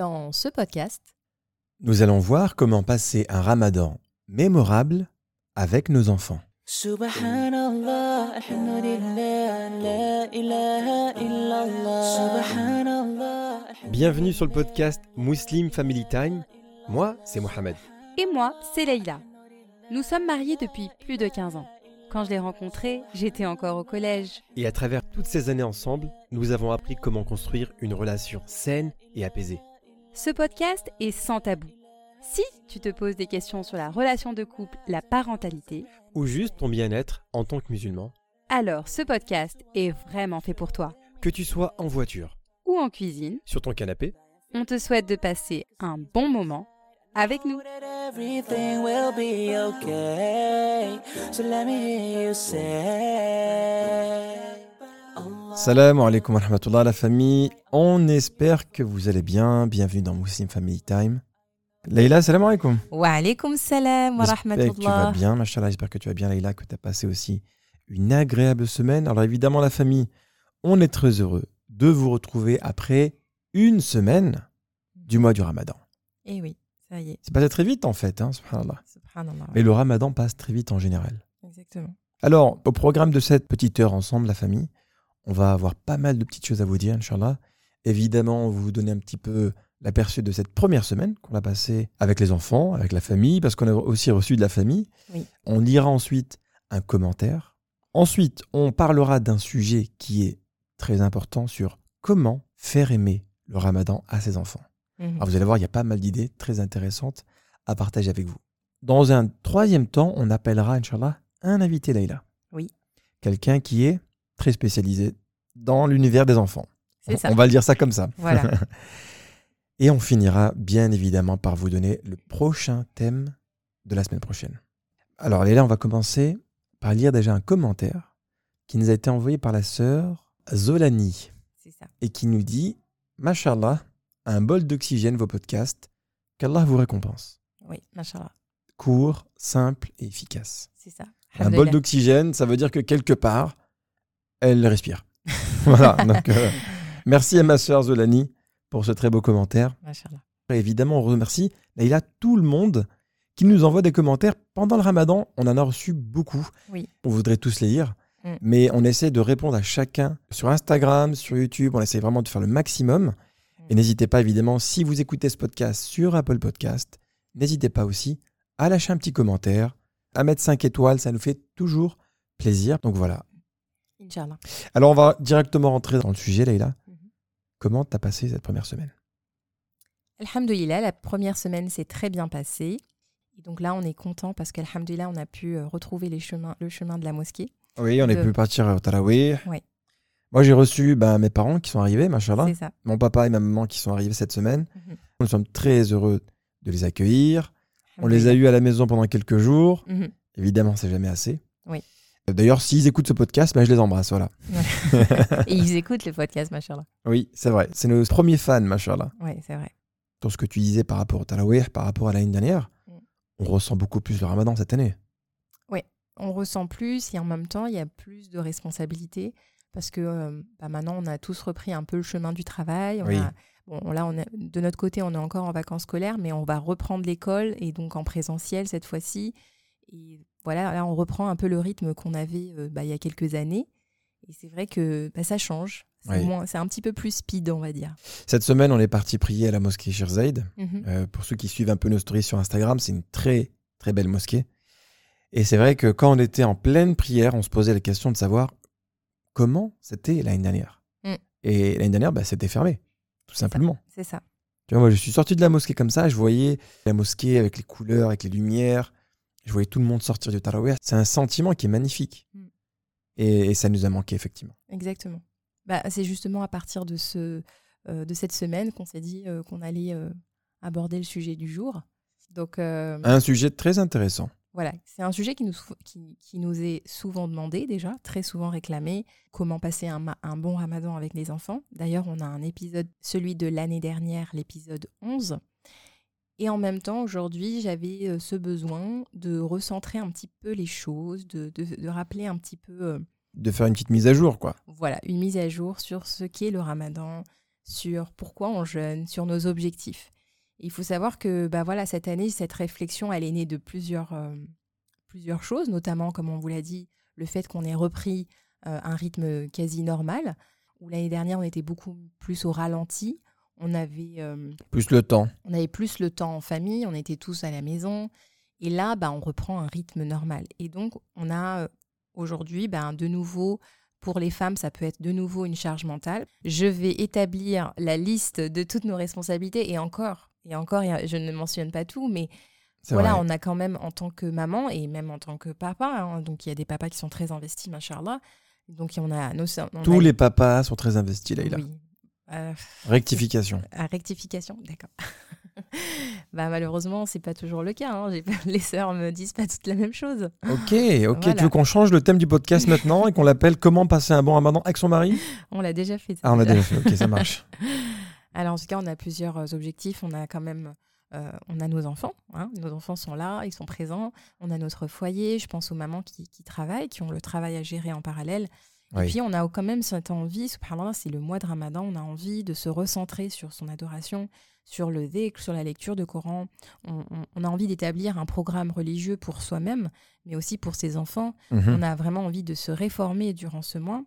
Dans ce podcast, Nous allons voir comment passer un ramadan mémorable avec nos enfants. Subhanallah, alhamdulillah, la ilaha illallah. Subhanallah. Bienvenue sur le podcast Muslim Family Time. Moi, c'est Mohamed. et moi, c'est Leïla. Nous sommes mariés depuis plus de 15 ans. Quand je l'ai rencontré, j'étais encore au collège. Et à travers toutes ces années ensemble, nous avons appris comment construire une relation saine et apaisée. Ce podcast est sans tabou. Si tu te poses des questions sur la relation de couple, la parentalité, Ou juste ton bien-être en tant que musulman. alors ce podcast est vraiment fait pour toi. Que tu sois en voiture, Ou en cuisine, sur ton canapé, on te souhaite de passer un bon moment avec nous. That everything will be okay. So let me hear you say. Salam alaikum wa rahmatullah la famille. On espère que vous allez bien. Bienvenue dans Muslim Family Time. Leïla, salam alaikum. Wa alaikum salam wa J'espère que tu vas rahmatullah. bien, machallah. J'espère que tu vas bien, Leïla, que tu as passé aussi une agréable semaine. Alors évidemment, la famille, on est très heureux de vous retrouver après une semaine du mois du ramadan. Eh oui, ça y est. C'est passé très vite en fait, hein, subhanallah. Subhanallah. Mais le ramadan passe très vite en général. Exactement. Alors, au programme de cette petite heure ensemble, la famille, on va avoir pas mal de petites choses à vous dire, Inch'Allah. Évidemment, on va vous donner un petit peu l'aperçu de cette première semaine qu'on a passée avec les enfants, avec la famille, parce qu'on a aussi reçu de la famille. Oui. On lira ensuite un commentaire. Ensuite, on parlera d'un sujet qui est très important sur comment faire aimer le ramadan à ses enfants. Mhm. Alors vous allez voir, il y a pas mal d'idées très intéressantes à partager avec vous. Dans un troisième temps, on appellera, Inch'Allah, un invité, Leïla. Oui. Quelqu'un qui est très spécialisé dans l'univers des enfants. C'est ça. On va le dire ça comme ça. Voilà. Et on finira bien évidemment par vous donner le prochain thème de la semaine prochaine. Alors Leïla, on va commencer par lire déjà un commentaire qui nous a été envoyé par la sœur Zolani C'est ça. et qui nous dit Mashallah, un bol d'oxygène vos podcasts, qu'Allah vous récompense. Oui, machallah. Court, simple et efficace. C'est ça. Un bol d'oxygène, ça veut dire que quelque part, elle respire. voilà. Donc, euh, merci à ma sœur Zolani pour ce très beau commentaire. Et évidemment, on remercie Leïla, tout le monde qui nous envoie des commentaires pendant le ramadan. On en a reçu beaucoup. Oui. On voudrait tous les lire. Mm. Mais on essaie de répondre à chacun sur Instagram, sur YouTube. On essaie vraiment de faire le maximum. Et Mm. n'hésitez pas, évidemment, si vous écoutez ce podcast sur Apple Podcast, n'hésitez pas aussi à lâcher un petit commentaire, à mettre 5 étoiles. Ça nous fait toujours plaisir. Donc voilà. Inch'Allah. Alors, on va directement rentrer dans le sujet, Leïla. Mhm. Comment t'as passé cette première semaine? Alhamdulillah, la première semaine s'est très bien passée. Et donc là, on est content parce qu'Alhamdulillah, on a pu euh, retrouver les chemins, le chemin de la mosquée. Oui, on est De- pu partir au Tarawih. Ouais. Moi, j'ai reçu ben, mes parents qui sont arrivés, machallah. Mon papa et ma maman qui sont arrivés cette semaine. Mhm. Nous sommes très heureux de les accueillir. On les a eus à la maison pendant quelques jours. Mhm. Évidemment, c'est jamais assez. Oui. D'ailleurs, s'ils écoutent ce podcast, ben, je les embrasse. Voilà. Et ils écoutent le podcast, machallah. Oui, c'est vrai. C'est nos premiers fans, machallah. Oui, c'est vrai. Sur ce que tu disais par rapport au Tarawih, par rapport à l'année dernière, Mm. on ressent beaucoup plus le ramadan cette année. On ressent plus et en même temps, il y a plus de responsabilités parce que euh, bah, maintenant, on a tous repris un peu le chemin du travail. On Oui. a- bon, là, on de notre côté, on est encore en vacances scolaires, mais on va reprendre l'école et donc en présentiel cette fois-ci. Et voilà, là, on reprend un peu le rythme qu'on avait euh, bah, il y a quelques années. Et c'est vrai que bah, ça change. C'est Oui. un petit peu plus speed, on va dire. Cette semaine, on est parti prier à la mosquée Shirzaid. Mhm. Euh, pour ceux qui suivent un peu nos stories sur Instagram, c'est une très très belle mosquée. Et c'est vrai que quand on était en pleine prière, on se posait la question de savoir comment c'était l'année dernière. Mm. Et l'année dernière, bah, c'était fermé, tout simplement. C'est ça. Tu vois, moi, je suis sorti de la mosquée comme ça, je voyais la mosquée avec les couleurs, avec les lumières, je voyais tout le monde sortir du tarawih. C'est un sentiment qui est magnifique. Mm. Et, et ça nous a manqué, effectivement. Exactement. Bah, c'est justement à partir de, ce, euh, de cette semaine qu'on s'est dit euh, qu'on allait euh, aborder le sujet du jour. Donc Un sujet très intéressant. voilà, c'est un sujet qui nous, qui, qui nous est souvent demandé déjà, très souvent réclamé, comment passer un, un bon ramadan avec les enfants. D'ailleurs, on a un épisode, celui de l'année dernière, l'épisode 11. Et en même temps, aujourd'hui, j'avais euh, ce besoin de recentrer un petit peu les choses, de, de- de rappeler un petit peu... euh, De faire une petite mise à jour, quoi. voilà, une mise à jour sur ce qu'est le ramadan, sur pourquoi on jeûne, sur nos objectifs. il faut savoir que bah voilà, cette année, cette réflexion, elle est née de plusieurs, euh, plusieurs choses, notamment, comme on vous l'a dit, le fait qu'on ait repris euh, un rythme quasi normal, où l'année dernière, on était beaucoup plus au ralenti. On avait, euh, Plus le temps. on avait plus le temps en famille, on était tous à la maison. Et là, bah, on reprend un rythme normal. Et donc, on a euh, aujourd'hui, bah, de nouveau, pour les femmes, ça peut être de nouveau une charge mentale. Je vais établir la liste de toutes nos responsabilités. Et encore, et encore, et je ne mentionne pas tout, mais voilà, vrai. on a quand même en tant que maman et même en tant que papa, hein, donc il y a des papas qui sont très investis, machallah. Donc on a nos on Tous a- les papas sont très investis, Leïla. Oui. Euh, Rectification. à rectification, d'accord. bah malheureusement, c'est pas toujours le cas. hein. Les sœurs me disent pas toutes la même chose. Ok, ok. Voilà. Tu veux qu'on change le thème du podcast maintenant et qu'on l'appelle Comment passer un bon ramadan avec son mari? On l'a déjà fait. ça, Ah, on l'a déjà. déjà fait. Ok, ça marche. Alors en tout cas, on a plusieurs euh, objectifs. On a quand même, euh, on a nos enfants. hein. Nos enfants sont là, ils sont présents. On a notre foyer. Je pense aux mamans qui, qui travaillent, qui ont le travail à gérer en parallèle. Et puis on a quand même cette envie, subhanallah, c'est le mois de Ramadan, on a envie de se recentrer sur son adoration, sur le dhikr, sur la lecture de Coran. On, on- on a envie d'établir un programme religieux pour soi-même, mais aussi pour ses enfants. Mhm. On a vraiment envie de se réformer durant ce mois.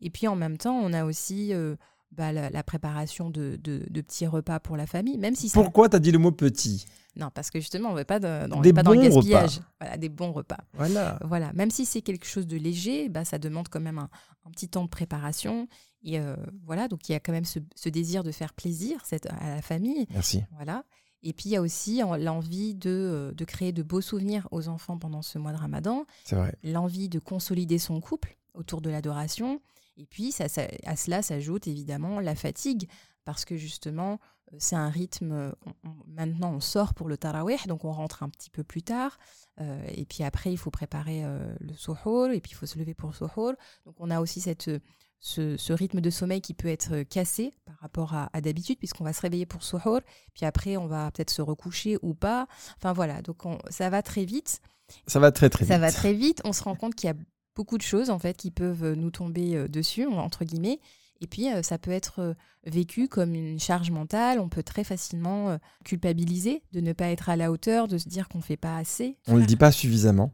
Et puis en même temps, on a aussi euh, bah, la, la préparation de, de- de petits repas pour la famille, même si ça... Pourquoi t'as dit le mot petit? Non, parce que justement, on ne va pas, de- on Des pas dans le gaspillage. Voilà, des bons repas. Voilà. Voilà, même si c'est quelque chose de léger, bah, ça demande quand même un, un petit temps de préparation. Et euh, voilà, donc il y a quand même ce, ce désir de faire plaisir cette, à la famille. Merci. Voilà. Et puis il y a aussi en- l'envie de, euh, de créer de beaux souvenirs aux enfants pendant ce mois de Ramadan, C'est vrai. l'envie de consolider son couple autour de l'adoration. Et puis ça, ça- à cela s'ajoute évidemment la fatigue, parce que justement, c'est un rythme. on- on- maintenant, on sort pour le tarawih, donc on rentre un petit peu plus tard. Euh, et puis après, il faut préparer euh, le suhoor, et puis il faut se lever pour le suhoor. Donc on a aussi cette, euh, ce, ce rythme de sommeil qui peut être cassé par rapport à, à d'habitude, puisqu'on va se réveiller pour suhoor, puis après, on va peut-être se recoucher ou pas. Enfin voilà, donc on- ça va très vite. Ça va très très vite. Ça va très vite. On se rend compte qu'il y a beaucoup de choses en fait qui peuvent nous tomber dessus entre guillemets. Et puis euh, ça peut être euh, vécu comme une charge mentale. On peut très facilement euh, culpabiliser de ne pas être à la hauteur, de se dire qu'on fait pas assez. On ne le dit pas suffisamment.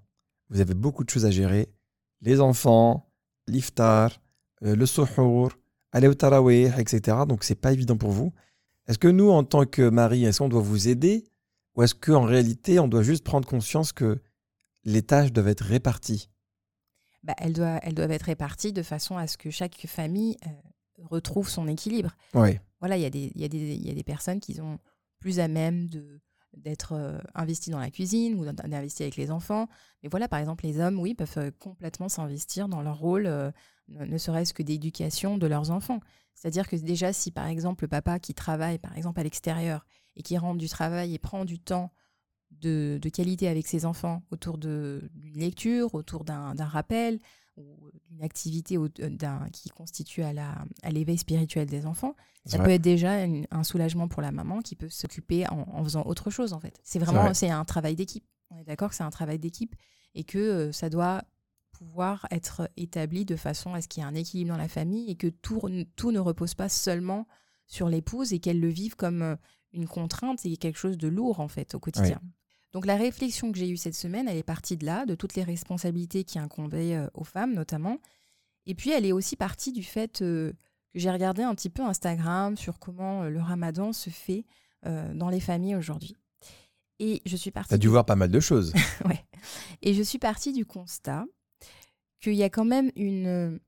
Vous avez beaucoup de choses à gérer. Les enfants, l'iftar, le suhour, aller au tarawih, etc. Donc c'est pas évident pour vous. Est-ce que nous, en tant que mari, est-ce qu'on doit vous aider ou est-ce qu'en réalité, on doit juste prendre conscience que les tâches doivent être réparties? Bah, elles, doivent, elles doivent être réparties de façon à ce que chaque famille euh, retrouve son équilibre. Oui. voilà, il y, a des- y, a des- il y a des personnes qui sont plus à même de d'être euh, investies dans la cuisine ou d'in- d'investir avec les enfants. Mais voilà, par exemple, les hommes, oui, peuvent euh, complètement s'investir dans leur rôle, euh, ne serait-ce que d'éducation de leurs enfants. C'est-à-dire que déjà, si par exemple le papa qui travaille, par exemple, à l'extérieur, et qui rentre du travail et prend du temps de, de qualité avec ses enfants autour de- d'une lecture, autour d'un d'un rappel, ou d'une activité au- d'un- qui constitue à la- à l'éveil spirituel des enfants, ça peut être déjà une- un soulagement pour la maman qui peut s'occuper en, en faisant autre chose en fait. C'est vraiment vrai. c'est un travail d'équipe. On est d'accord que c'est un travail d'équipe et que euh, ça doit pouvoir être établi de façon à ce qu'il y ait un équilibre dans la famille et que tout, tout ne repose pas seulement sur l'épouse et qu'elle le vive comme euh, une contrainte et quelque chose de lourd en fait au quotidien. Donc la réflexion que j'ai eue cette semaine, elle est partie de là, de toutes les responsabilités qui incombaient euh, aux femmes notamment. Et puis elle est aussi partie du fait euh, que j'ai regardé un petit peu Instagram sur comment euh, le ramadan se fait dans les familles aujourd'hui. Et je suis partie T'as dû du- voir pas mal de choses. Ouais. Et je suis partie du constat qu'il y a quand même une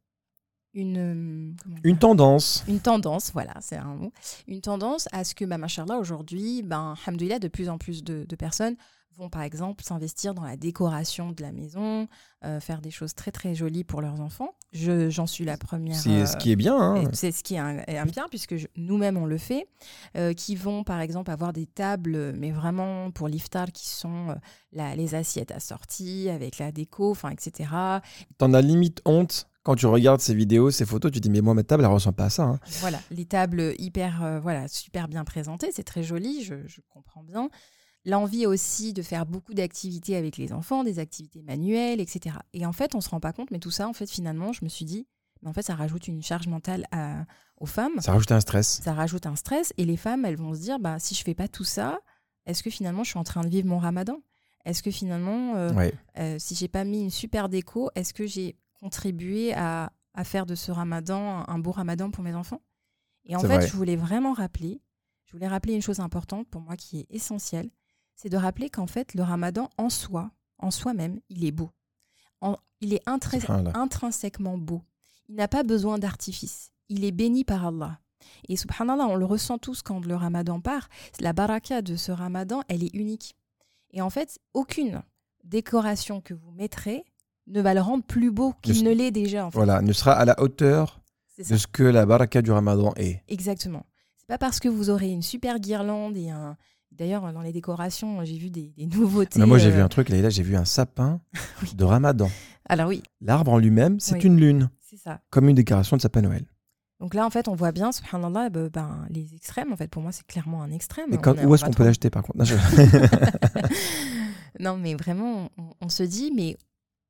une comment Une tendance. une tendance, voilà, c'est un mot, une tendance à ce que, bah, machallah, aujourd'hui, ben, alhamdoulilah, de plus en plus de, de personnes vont, par exemple, s'investir dans la décoration de la maison, euh, faire des choses très, très jolies pour leurs enfants. Je, j'en suis la première. C'est euh, ce qui est bien. hein. et C'est ce qui est un, est un bien, puisque je- nous-mêmes, on le fait, euh, qui vont, par exemple, avoir des tables, mais vraiment pour l'iftar, qui sont euh, la- les assiettes assorties, avec la déco, enfin, etc. T'en as limite honte quand tu regardes ces vidéos, ces photos. Tu te dis, mais moi, ma table, elle ressemble pas à ça. hein. Voilà, les tables hyper, euh, voilà, super bien présentées, c'est très joli, je, je comprends bien. L'envie aussi de faire beaucoup d'activités avec les enfants, des activités manuelles, etc. Et en fait, on se rend pas compte, mais tout ça, en fait, finalement, je me suis dit, Mais en fait, ça rajoute une charge mentale à- aux femmes. Ça rajoute un stress. Ça rajoute un stress. Et les femmes, elles vont se dire, bah, si je fais pas tout ça, est-ce que finalement je suis en train de vivre mon ramadan? Est-ce que finalement, euh, Ouais. euh, si j'ai pas mis une super déco, est-ce que j'ai contribué à, à faire de ce ramadan un beau ramadan pour mes enfants? Et en fait, vrai. je voulais vraiment rappeler, je voulais rappeler une chose importante pour moi qui est essentielle, c'est de rappeler qu'en fait, le ramadan en soi, en soi-même, il est beau. En- il est intrins- intrinsèquement beau. Il n'a pas besoin d'artifice. Il est béni par Allah. Et subhanallah, on le ressent tous quand le ramadan part. La baraka de ce ramadan, elle est unique. Et en fait, aucune décoration que vous mettrez ne va le rendre plus beau qu'il Ne- ne l'est déjà. En fait. Voilà, ne sera à la hauteur de ce que la baraka du ramadan est. Exactement. C'est pas parce que vous aurez une super guirlande et un. D'ailleurs, dans les décorations, j'ai vu des, des nouveautés. Mais moi, j'ai euh, vu un truc, là, j'ai vu un sapin Oui. de ramadan. Alors oui, L'arbre en lui-même, c'est Oui. une lune, c'est ça. comme une décoration de sapin Noël. Donc là, en fait, on voit bien, subhanallah, ben, ben, les extrêmes. En fait, pour moi, c'est clairement un extrême. Et On quand, est- où est-ce qu'on peut l'acheter, par contre? Non, je- non, mais vraiment, on, on se dit, mais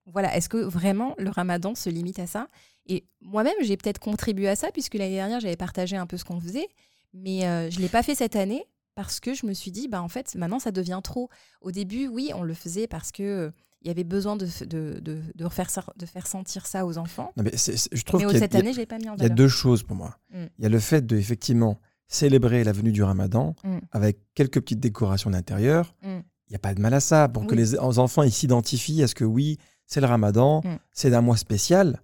voilà, est-ce que vraiment le ramadan se limite à ça? Et moi-même, j'ai peut-être contribué à ça, puisque l'année dernière, j'avais partagé un peu ce qu'on faisait, mais euh, je ne l'ai pas fait cette année parce que je me suis dit, bah, en fait, maintenant, ça devient trop. Au début, oui, on le faisait parce que euh, il y avait besoin de, de, de, ça- de faire sentir ça aux enfants. Non, mais je trouve Mais a, cette année, je l'ai pas mis en il y a valeur. deux choses pour moi. Mm. Il y a le fait de, effectivement, célébrer la venue du ramadan Mm. avec quelques petites décorations d'intérieur. Mm. Il n'y a pas de mal à ça. Pour que les en- enfants s'identifient à ce que oui, c'est le ramadan, Mm. c'est d'un mois spécial,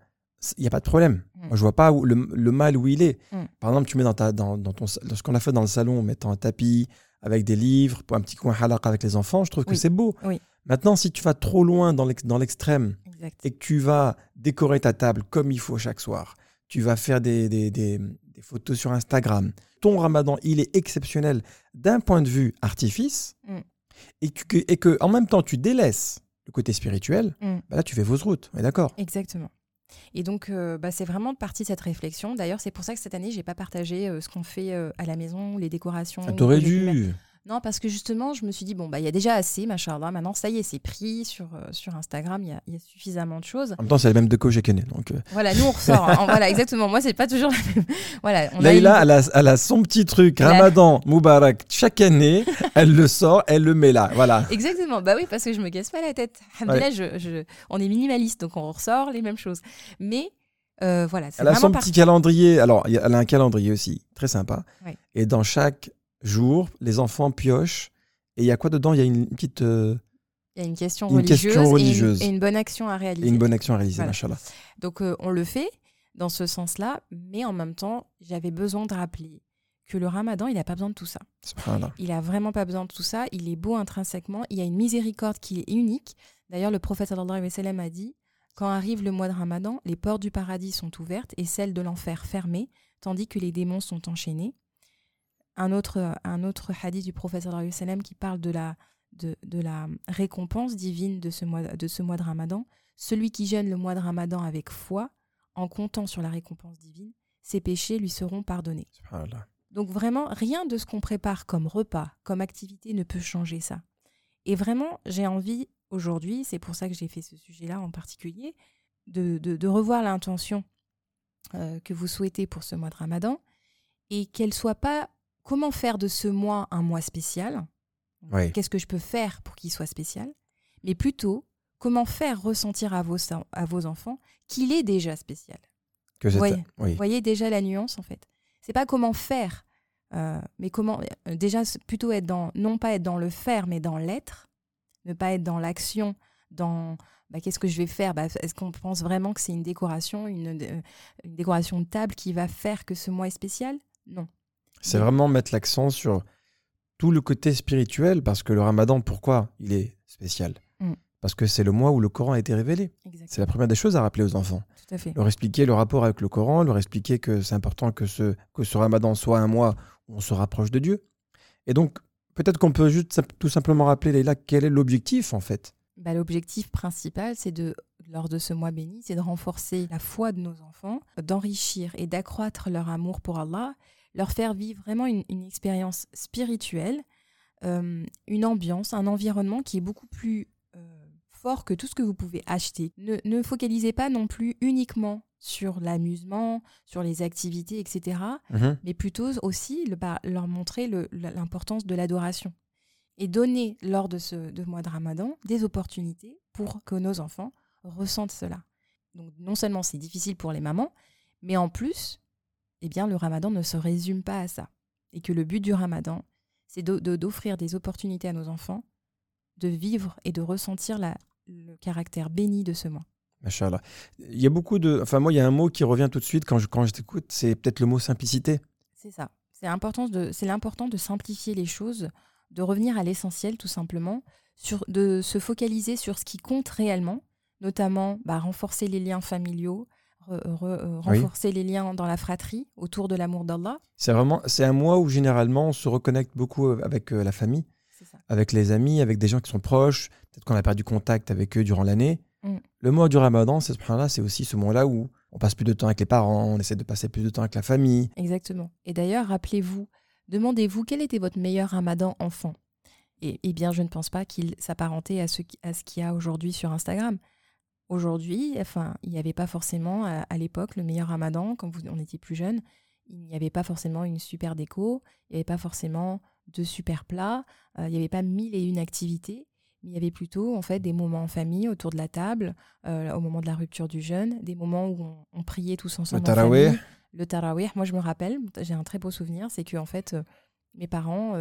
il n'y a pas de problème. Mm. Moi, je vois pas où le, le mal où il est. Mm. Par exemple, tu mets dans, ta, dans, dans ton, dans ce qu'on a fait dans le salon, en mettant un tapis avec des livres, un petit coin halaq avec les enfants, je trouve que c'est beau. Oui. Maintenant, si tu vas trop loin dans l'ex- dans l'extrême et que tu vas décorer ta table comme il faut chaque soir, tu vas faire des, des, des- des photos sur Instagram, ton ramadan, il est exceptionnel d'un point de vue artifice, Mm. et, que, et que en même temps tu délaisses le côté spirituel, Mm. bah là tu fais fausse route, on est d'accord? Exactement. Et donc, euh, bah, c'est vraiment partie de cette réflexion. D'ailleurs, c'est pour ça que cette année, j'ai pas partagé euh, ce qu'on fait euh, à la maison, les décorations. Ah, T'aurais dû. Non, parce que justement, je me suis dit, bon, bah, il y a déjà assez, machallah. Maintenant, ça y est, c'est pris sur, euh, sur Instagram. Il y a, il y a suffisamment de choses. En même temps, c'est la même déco chez Kenneth. Donc, euh, Voilà, nous, on ressort. hein. voilà, exactement. Moi, c'est pas toujours la même. Voilà, on a une- elle a, elle a son petit truc, Ramadan, Moubarak, chaque année, elle le sort, elle le met là. Voilà. Exactement. Bah oui, parce que je me casse pas la tête. Alhamdoulilah, je, je- on est minimaliste, donc on ressort les mêmes choses. Mais euh, voilà, c'est Elle a son parti. petit calendrier. Alors, elle a un calendrier aussi, très sympa. Ouais. Et dans chaque jour, les enfants piochent. Et il y a quoi dedans? Il y a une petite euh, Il y a une question Une religieuse, question et une-. Et, bonne action à et réaliser. une bonne action à réaliser, Voilà. machallah. Donc euh, on le fait dans ce sens-là, mais en même temps, j'avais besoin de rappeler que le ramadan, il n'a pas besoin de tout ça. Il a vraiment pas besoin de tout ça. Il est beau intrinsèquement. Il y a une miséricorde qui est unique. D'ailleurs, le prophète sallallahu alayhi wa sallam a dit quand arrive le mois de ramadan, les portes du paradis sont ouvertes et celles de l'enfer fermées, tandis que les démons sont enchaînés. Un autre, un autre hadith du wa sallam qui parle de la, de, de la récompense divine de ce, mois, de ce mois de ramadan. Celui qui jeûne le mois de ramadan avec foi, en comptant sur la récompense divine, ses péchés lui seront pardonnés. Donc vraiment, rien de ce qu'on prépare comme repas, comme activité ne peut changer ça. Et vraiment, j'ai envie aujourd'hui, c'est pour ça que j'ai fait ce sujet-là en particulier, de, de- de revoir l'intention euh, que vous souhaitez pour ce mois de Ramadan et qu'elle soit pas comment faire de ce mois un mois spécial? Oui. Qu'est-ce que je peux faire pour qu'il soit spécial? Mais plutôt, comment faire ressentir à vos, à vos enfants qu'il est déjà spécial? Que c'est- Voyez. oui. Vous voyez déjà la nuance en fait. C'est pas comment faire, euh, mais comment euh, déjà plutôt être dans non pas être dans le faire, mais dans l'être, ne pas être dans l'action, dans bah, qu'est-ce que je vais faire? Bah, Est-ce qu'on pense vraiment que c'est une décoration, une, euh, une décoration de table qui va faire que ce mois est spécial? Non. C'est Oui. vraiment mettre l'accent sur tout le côté spirituel, parce que le ramadan, pourquoi il est spécial? Mm. Parce que c'est le mois où le Coran a été révélé. C'est la première des choses à rappeler aux enfants. Tout à fait. Leur expliquer le rapport avec le Coran, leur expliquer que c'est important que ce, que ce ramadan soit un mois où on se rapproche de Dieu. Et donc, peut-être qu'on peut juste tout simplement rappeler, Leïla, quel est l'objectif en fait? Bah, L'objectif principal, c'est de, lors de ce mois béni, c'est de renforcer la foi de nos enfants, d'enrichir et d'accroître leur amour pour Allah, leur faire vivre vraiment une, une expérience spirituelle, euh, une ambiance, un environnement qui est beaucoup plus euh, fort que tout ce que vous pouvez acheter. Ne, ne focalisez pas non plus uniquement sur l'amusement, sur les activités, etc. Mhm. Mais plutôt aussi le- bah, leur montrer le- l'importance de l'adoration. Et donner lors de ce de mois de Ramadan des opportunités pour que nos enfants ressentent cela. Donc non seulement c'est difficile pour les mamans, mais en plus, eh bien, le Ramadan ne se résume pas à ça. Et que le but du Ramadan, c'est d'offrir des opportunités à nos enfants de vivre et de ressentir la- le caractère béni de ce mois. Machallah. Il y a beaucoup de. Enfin, moi, il y a un mot qui revient tout de suite quand je, quand je t'écoute, c'est peut-être le mot simplicité. C'est ça. C'est important de, c'est l'important de simplifier les choses, de revenir à l'essentiel tout simplement, sur, de se focaliser sur ce qui compte réellement, notamment bah, renforcer les liens familiaux, re- re- euh, Oui. renforcer les liens dans la fratrie autour de l'amour d'Allah. C'est vraiment. C'est un mois où généralement on se reconnecte beaucoup avec euh, la famille, avec les amis, avec des gens qui sont proches. Peut-être qu'on a perdu contact avec eux durant l'année. Mm. Le mois du Ramadan, c'est c'est aussi ce mois-là où on passe plus de temps avec les parents, on essaie de passer plus de temps avec la famille. Exactement. Et d'ailleurs, rappelez-vous, demandez-vous quel était votre meilleur ramadan enfant. Et, eh bien, je ne pense pas qu'il s'apparentait à ce, à ce qu'il y a aujourd'hui sur Instagram. Aujourd'hui, enfin, il n'y avait pas forcément à, à l'époque le meilleur ramadan, quand on était plus jeune, il n'y avait pas forcément une super déco, il n'y avait pas forcément de super plats, euh, il n'y avait pas mille et une activités, mais il y avait plutôt en fait des moments en famille autour de la table, euh, au moment de la rupture du jeûne, des moments où on, on priait tous ensemble. en tarawih. famille le tarawih, moi je me rappelle, j'ai un très beau souvenir, c'est que en fait, euh, mes parents,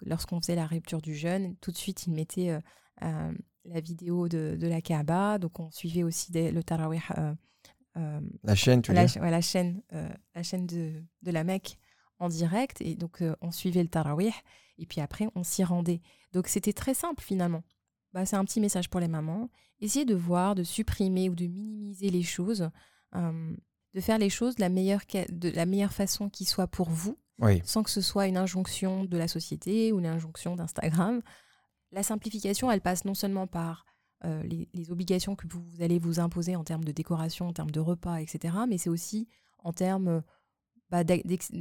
lorsqu'on faisait la rupture du jeûne, tout de suite ils mettaient la vidéo de, de la Kaaba, donc on suivait aussi des- le tarawih, euh, euh, La chaîne, tu la, ouais, chaîne, euh, la chaîne de, de la Mecque en direct, et donc on suivait le tarawih, et puis après on s'y rendait. Donc c'était très simple finalement. Bah, c'est un petit message pour les mamans. Essayez de voir, de supprimer ou de minimiser les choses, euh, de faire les choses de la meilleure, de la meilleure façon qui soit pour vous, Oui. sans que ce soit une injonction de la société ou une injonction d'Instagram. La simplification, elle passe non seulement par euh, les, obligations que vous, allez vous imposer en termes de décoration, en termes de repas, etc., mais c'est aussi en termes euh, bah, d'ac- d'ex-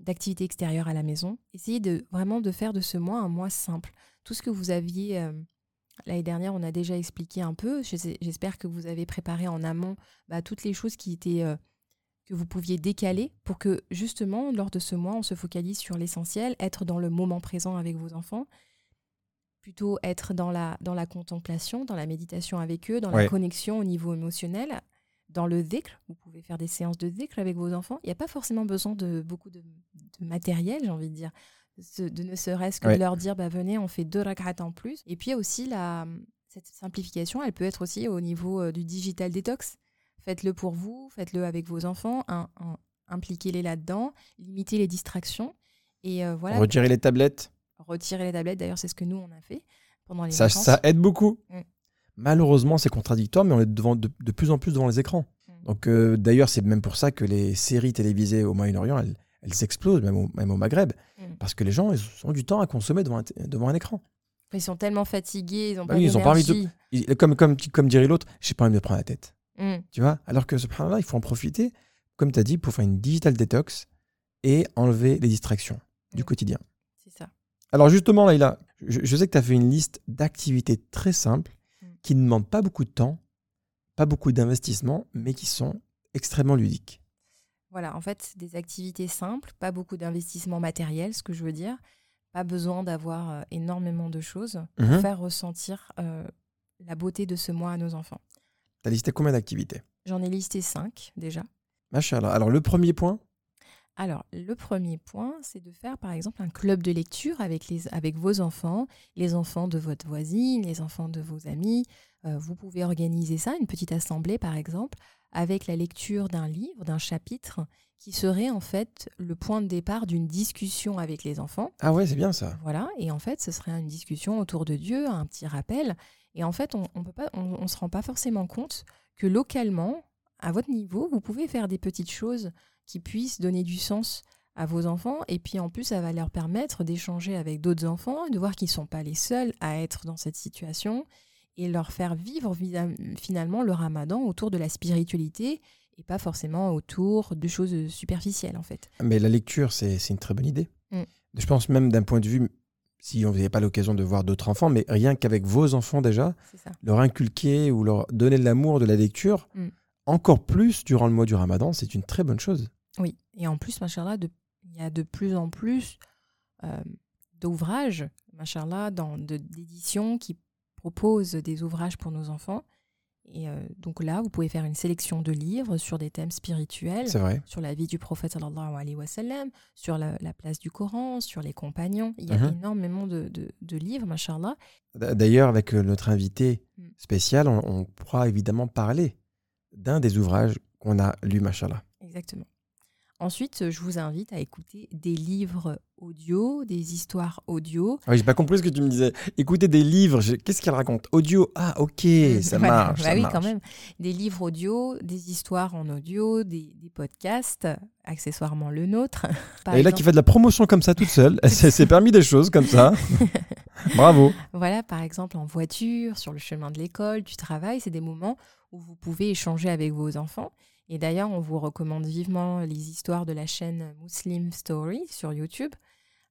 d'activités extérieures à la maison. Essayez de, vraiment de faire de ce mois un mois simple. Tout ce que vous aviez euh, l'année dernière, on a déjà expliqué un peu. J'es- J'espère que vous avez préparé en amont bah, toutes les choses qui étaient... que vous pouviez décaler pour que justement, lors de ce mois, on se focalise sur l'essentiel, être dans le moment présent avec vos enfants, plutôt être dans la, dans la contemplation, dans la méditation avec eux, dans Ouais. la connexion au niveau émotionnel, dans le dhikr. Vous pouvez faire des séances de dhikr avec vos enfants. Il n'y a pas forcément besoin de beaucoup de, de matériel, j'ai envie de dire. Ce- de ne serait-ce que Ouais. de leur dire, bah, venez, on fait deux rak'at en plus. Et puis aussi la, cette simplification, elle peut être aussi au niveau euh, du digital detox. Faites-le pour vous, faites-le avec vos enfants, un- un- impliquez-les là-dedans, limitez les distractions. Et euh, voilà, Retirer les tablettes, retirer les tablettes. D'ailleurs, c'est ce que nous, on a fait pendant les ça, vacances. ça aide beaucoup. Mm. Malheureusement, c'est contradictoire, mais on est devant, de, de plus en plus devant les écrans. Mm. Donc, euh, d'ailleurs, c'est même pour ça que les séries télévisées au Moyen-Orient, elles, elles explosent, même au, même au Maghreb, Mm. parce que les gens, ils ont du temps à consommer devant un, t- devant un écran. Ils sont tellement fatigués, ils ont Bah pas oui, ils ont pas envie de-. Ils- comme, comme, comme dirait l'autre, j'ai pas envie de prendre la tête. Tu vois? Alors que, subhanallah, il faut en profiter, comme tu as dit, pour faire une digital detox et enlever les distractions du quotidien. Alors justement, Laïla, je, je sais que tu as fait une liste d'activités très simples Mm. qui ne demandent pas beaucoup de temps, pas beaucoup d'investissement, mais qui sont extrêmement ludiques. Voilà, en fait, des activités simples, pas beaucoup d'investissement matériel, ce que je veux dire. Pas besoin d'avoir euh, énormément de choses pour Mhm. faire ressentir euh, la beauté de ce mois à nos enfants. Tu as listé combien d'activités? J'en ai listé cinq déjà. Machallah. Alors le premier point, Alors, le premier point, c'est de faire par exemple un club de lecture avec, les, avec vos enfants, les enfants de votre voisine, les enfants de vos amis. Euh, vous pouvez organiser ça, une petite assemblée par exemple, avec la lecture d'un livre, d'un chapitre, qui serait en fait le point de départ d'une discussion avec les enfants. ah ouais, c'est bien ça. Voilà, et en fait, ce serait une discussion autour de Dieu, un petit rappel. Et en fait, on ne on se rend pas forcément compte que localement, à votre niveau, vous pouvez faire des petites choses qui puissent donner du sens à vos enfants. Et puis en plus, ça va leur permettre d'échanger avec d'autres enfants, de voir qu'ils ne sont pas les seuls à être dans cette situation et leur faire vivre finalement le ramadan autour de la spiritualité et pas forcément autour de choses superficielles en fait. Mais la lecture, c'est une très bonne idée. Mm. Je pense même d'un point de vue, si vous n'avez pas l'occasion de voir d'autres enfants, mais rien qu'avec vos enfants déjà, leur inculquer ou leur donner de l'amour de la lecture, Mm. Encore plus durant le mois du ramadan, c'est une très bonne chose. Oui, et en plus, machallah, il y a de plus en plus euh, d'ouvrages, machallah, d'éditions qui proposent des ouvrages pour nos enfants. Et euh, donc là, vous pouvez faire une sélection de livres sur des thèmes spirituels, sur la vie du prophète sallallahu alayhi wa sallam, sur la, la place du Coran, sur les compagnons. Il y a Mhm. énormément de, de- de livres, machallah. D'ailleurs, avec euh, notre invité Mm. spécial, on, on pourra évidemment parler d'un des ouvrages qu'on a lu, machallah. Exactement. Ensuite, je vous invite à écouter des livres audio, des histoires audio. Ah oui, j'ai pas compris ce que tu me disais. Écoutez des livres, je- qu'est-ce qu'elle raconte? Audio Ah, ok, ça Voilà. marche. Bah ça oui, marche. quand même. Des livres audio, des histoires en audio, des, des podcasts, accessoirement le nôtre. Par Et là, qui fait de la promotion comme ça toute seule, elle s'est permis des choses comme ça. Bravo. Voilà, par exemple, en voiture, sur le chemin de l'école, du travail, c'est des moments où vous pouvez échanger avec vos enfants. Et d'ailleurs, on vous recommande vivement les histoires de la chaîne Muslim Story sur YouTube.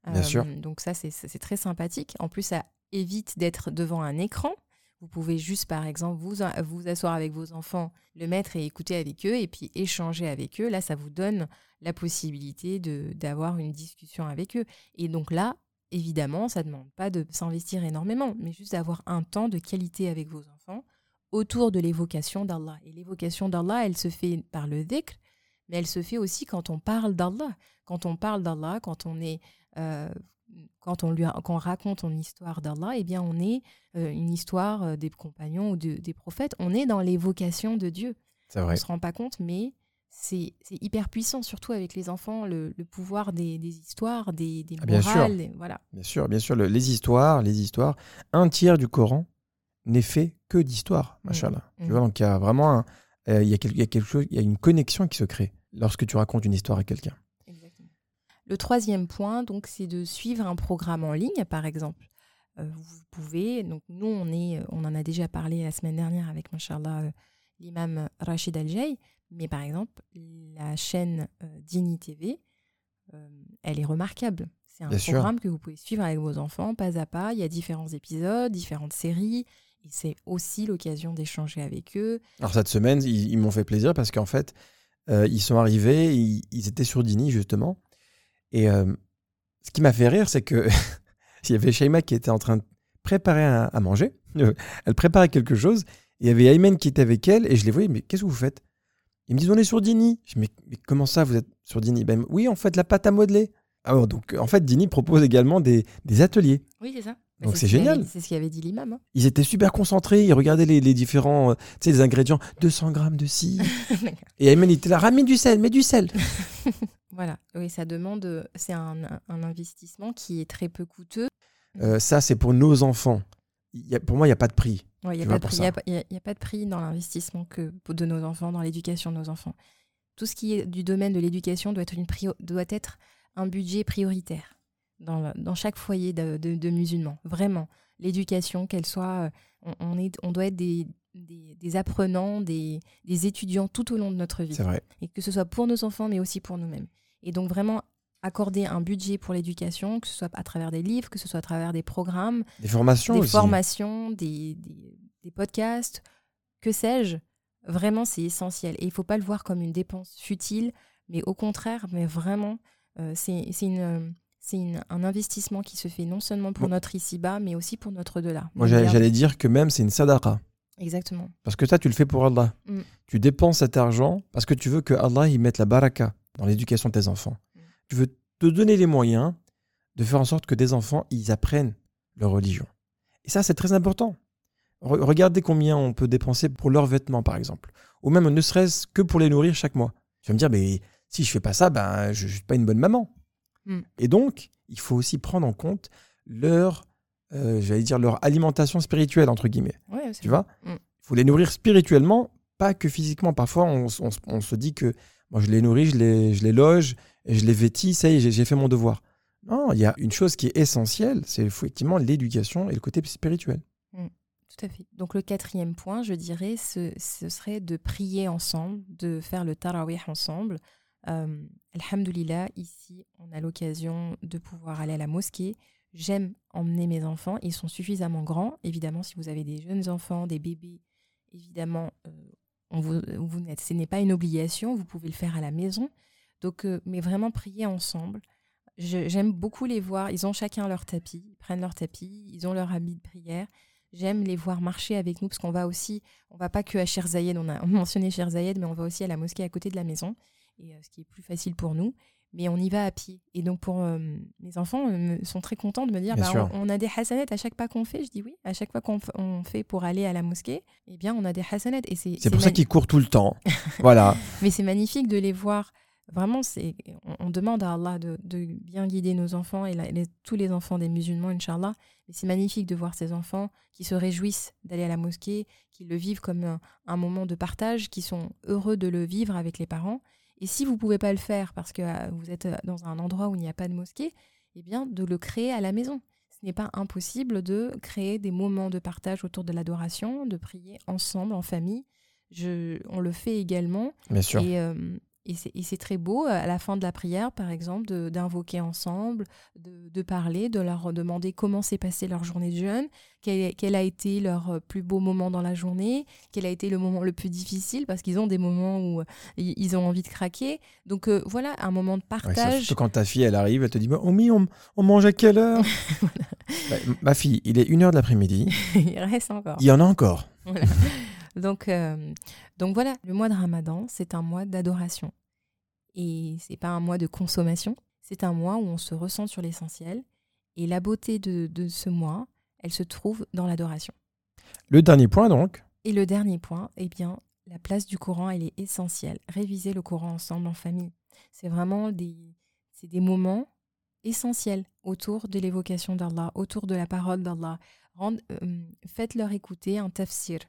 Euh, Bien sûr. Donc ça, c'est très sympathique. En plus, ça évite d'être devant un écran. Vous pouvez juste, par exemple, vous, vous asseoir avec vos enfants, le mettre et écouter avec eux, et puis échanger avec eux. Là, ça vous donne la possibilité d'avoir une discussion avec eux. Et donc là, évidemment, ça ne demande pas de s'investir énormément, mais juste d'avoir un temps de qualité avec vos enfants autour de l'évocation d'Allah. Et l'évocation d'Allah, elle se fait par le dhikr, mais elle se fait aussi quand on parle d'Allah. Quand on parle d'Allah, quand on est... euh, quand on, lui, quand on raconte une histoire d'Allah, eh bien, on est euh, une histoire euh, des compagnons ou de- des prophètes. On est dans l'évocation de Dieu. C'est On vrai. ne se rend pas compte, mais c'est hyper puissant, surtout avec les enfants, le, le pouvoir des, des histoires, des, des Ah, bien sûr. morales. Voilà. Bien sûr, bien sûr. le- les histoires, les histoires. Un tiers du Coran n'est fait que d'histoires, Mhm. machallah. Tu Mhm. vois, donc il y a vraiment un- euh, il y a quel- il y a quelque chose, il y a une connexion qui se crée lorsque tu racontes une histoire à quelqu'un. Le troisième point, donc, c'est de suivre un programme en ligne, par exemple. Euh, vous pouvez, donc nous, on, est, euh, on en a déjà parlé la semaine dernière avec, machallah, euh, l'imam Rachid Al-Jay, mais par exemple, la chaîne Dini TV, elle est remarquable. C'est un Bien sûr. programme que vous pouvez suivre avec vos enfants, pas à pas. Il y a différents épisodes, différentes séries, et c'est aussi l'occasion d'échanger avec eux. Alors cette semaine, ils, ils m'ont fait plaisir parce qu'en fait, euh, ils sont arrivés, ils, ils étaient sur Dini justement. Et euh, ce qui m'a fait rire, c'est que il y avait Shaima qui était en train de préparer à, à manger. Elle préparait quelque chose. Et il y avait Aymen qui était avec elle et je les voyais, mais qu'est-ce que vous faites? Ils me disent, on est sur Dini. Je dis, mais, mais comment ça, vous êtes sur Dini? Ben, Oui, en fait, la pâte à modeler. Alors, donc, en fait, Dini propose également des, des ateliers. Oui, c'est ça. Donc, c'est ce génial. C'est ce qu'avait dit l'imam. hein. Ils étaient super concentrés, ils regardaient les, les différents, euh, tu sais, les ingrédients. 200 grammes de ci. et Aymen était là, ramène du sel, mets du sel. Voilà, oui, ça demande, euh, c'est un, un investissement qui est très peu coûteux. Euh, ça, c'est pour nos enfants. Il y a- pour moi, il n'y a pas de prix. Ouais, Il n'y a, pas de prix- a a- pas de dans l'investissement que de nos enfants, dans l'éducation de nos enfants. Tout ce qui est du domaine de l'éducation doit être, une prio- doit être un budget prioritaire dans, le- dans chaque foyer de, de- de musulmans. Vraiment, l'éducation, qu'elle soit, euh, on, on est, on doit être des, des, des apprenants, des, des étudiants tout au long de notre vie. C'est vrai. et que ce soit pour nos enfants, mais aussi pour nous-mêmes. Et donc vraiment accorder un budget pour l'éducation, que ce soit à travers des livres, que ce soit à travers des programmes, Des formations des aussi. formations, des, des- des podcasts, que sais-je, vraiment c'est essentiel. Et il ne faut pas le voir comme une dépense futile, mais au contraire, mais vraiment, euh, c'est c'est une... C'est un investissement qui se fait non seulement pour Bon. notre ici-bas, mais aussi pour notre de là. Moi, j'allais dire que même c'est une sadaqa. Exactement. Parce que ça, tu le fais pour Allah. Mm. Tu dépenses cet argent parce que tu veux que Allah y mette la baraka dans l'éducation de tes enfants. Mm. Tu veux te donner les moyens de faire en sorte que tes enfants, ils apprennent leur religion. Et ça, c'est très important. Re- regardez combien on peut dépenser pour leurs vêtements, par exemple. Ou même ne serait-ce que pour les nourrir chaque mois. Tu vas me dire, mais si je fais pas ça, ben, je ne suis pas une bonne maman. Mm. Et donc, il faut aussi prendre en compte leur, euh, j'allais dire, leur alimentation spirituelle, entre guillemets. Ouais, Tu vois? Mm. Il faut les nourrir spirituellement, pas que physiquement. Parfois, on, se dit que moi, je les nourris, je les, je les loge, et je les vêtis, ça y est, j'ai- fait mon devoir. Non, il y a une chose qui est essentielle, c'est effectivement l'éducation et le côté spirituel. Tout à fait. Donc le quatrième point, je dirais, ce, ce serait de prier ensemble, de faire le tarawih ensemble. Euh, Alhamdulillah, ici, on a l'occasion de pouvoir aller à la mosquée. J'aime emmener mes enfants. Ils sont suffisamment grands. Évidemment, si vous avez des jeunes enfants, des bébés, évidemment, euh, On vous, vous ce n'est pas une obligation, vous pouvez le faire à la maison. Donc, euh, mais vraiment prier ensemble. J'aime beaucoup les voir. Ils ont chacun leur tapis, ils prennent leur tapis, ils ont leur habit de prière. J'aime les voir marcher avec nous parce qu'on va aussi, on va pas que à Cher Zayed, on a mentionné Cher Zayed, mais on va aussi à la mosquée à côté de la maison, et euh, ce qui est plus facile pour nous. Mais on y va à pied. Et donc pour euh, mes enfants, euh, sont très contents de me dire, bah, on, on a des hasanettes à chaque pas qu'on fait. Je dis oui, à chaque fois qu'on fait pour aller à la mosquée, eh bien on a des hasanettes. Et c'est C'est pour ça qu'ils courent tout le temps. voilà. mais c'est magnifique de les voir. Vraiment, c'est, on, on demande à Allah de, de bien guider nos enfants et la- les- tous les enfants des musulmans, Inch'Allah. Mais c'est magnifique de voir ces enfants qui se réjouissent d'aller à la mosquée, qui le vivent comme un, un moment de partage, qui sont heureux de le vivre avec les parents. Et si vous ne pouvez pas le faire parce que euh, vous êtes euh, dans un endroit où il n'y a pas de mosquée, eh bien, de le créer à la maison. Ce n'est pas impossible de créer des moments de partage autour de l'adoration, de prier ensemble, en famille. Je, on le fait également. Bien sûr. Et, euh, et c'est très beau, euh, à la fin de la prière, par exemple, d'invoquer ensemble, de, de parler, de leur demander comment s'est passée leur journée de jeûne, quel, quel a été leur euh, plus beau moment dans la journée, quel a été le moment le plus difficile, parce qu'ils ont des moments où euh, ils ont envie de craquer. Donc euh, voilà, un moment de Ouais, ça, partage. surtout quand ta fille, elle arrive, elle te dit Oh, on, on mange à quelle heure? Bah, Ma fille, il est 1h de l'après-midi. Il reste encore. Il y en a encore. Voilà. donc, euh, donc voilà, le mois de Ramadan, c'est un mois d'adoration. Et c'est pas un mois de consommation, c'est un mois où on se ressent sur l'essentiel. Et la beauté de, de ce mois, elle se trouve dans l'adoration. Le dernier point, donc. Et le dernier point, eh bien, la place du Coran, elle est essentielle. Réviser le Coran ensemble en famille. C'est vraiment des, c'est des moments essentiels autour de l'évocation d'Allah, autour de la parole d'Allah. Rende- euh, Faites-leur écouter un tafsir.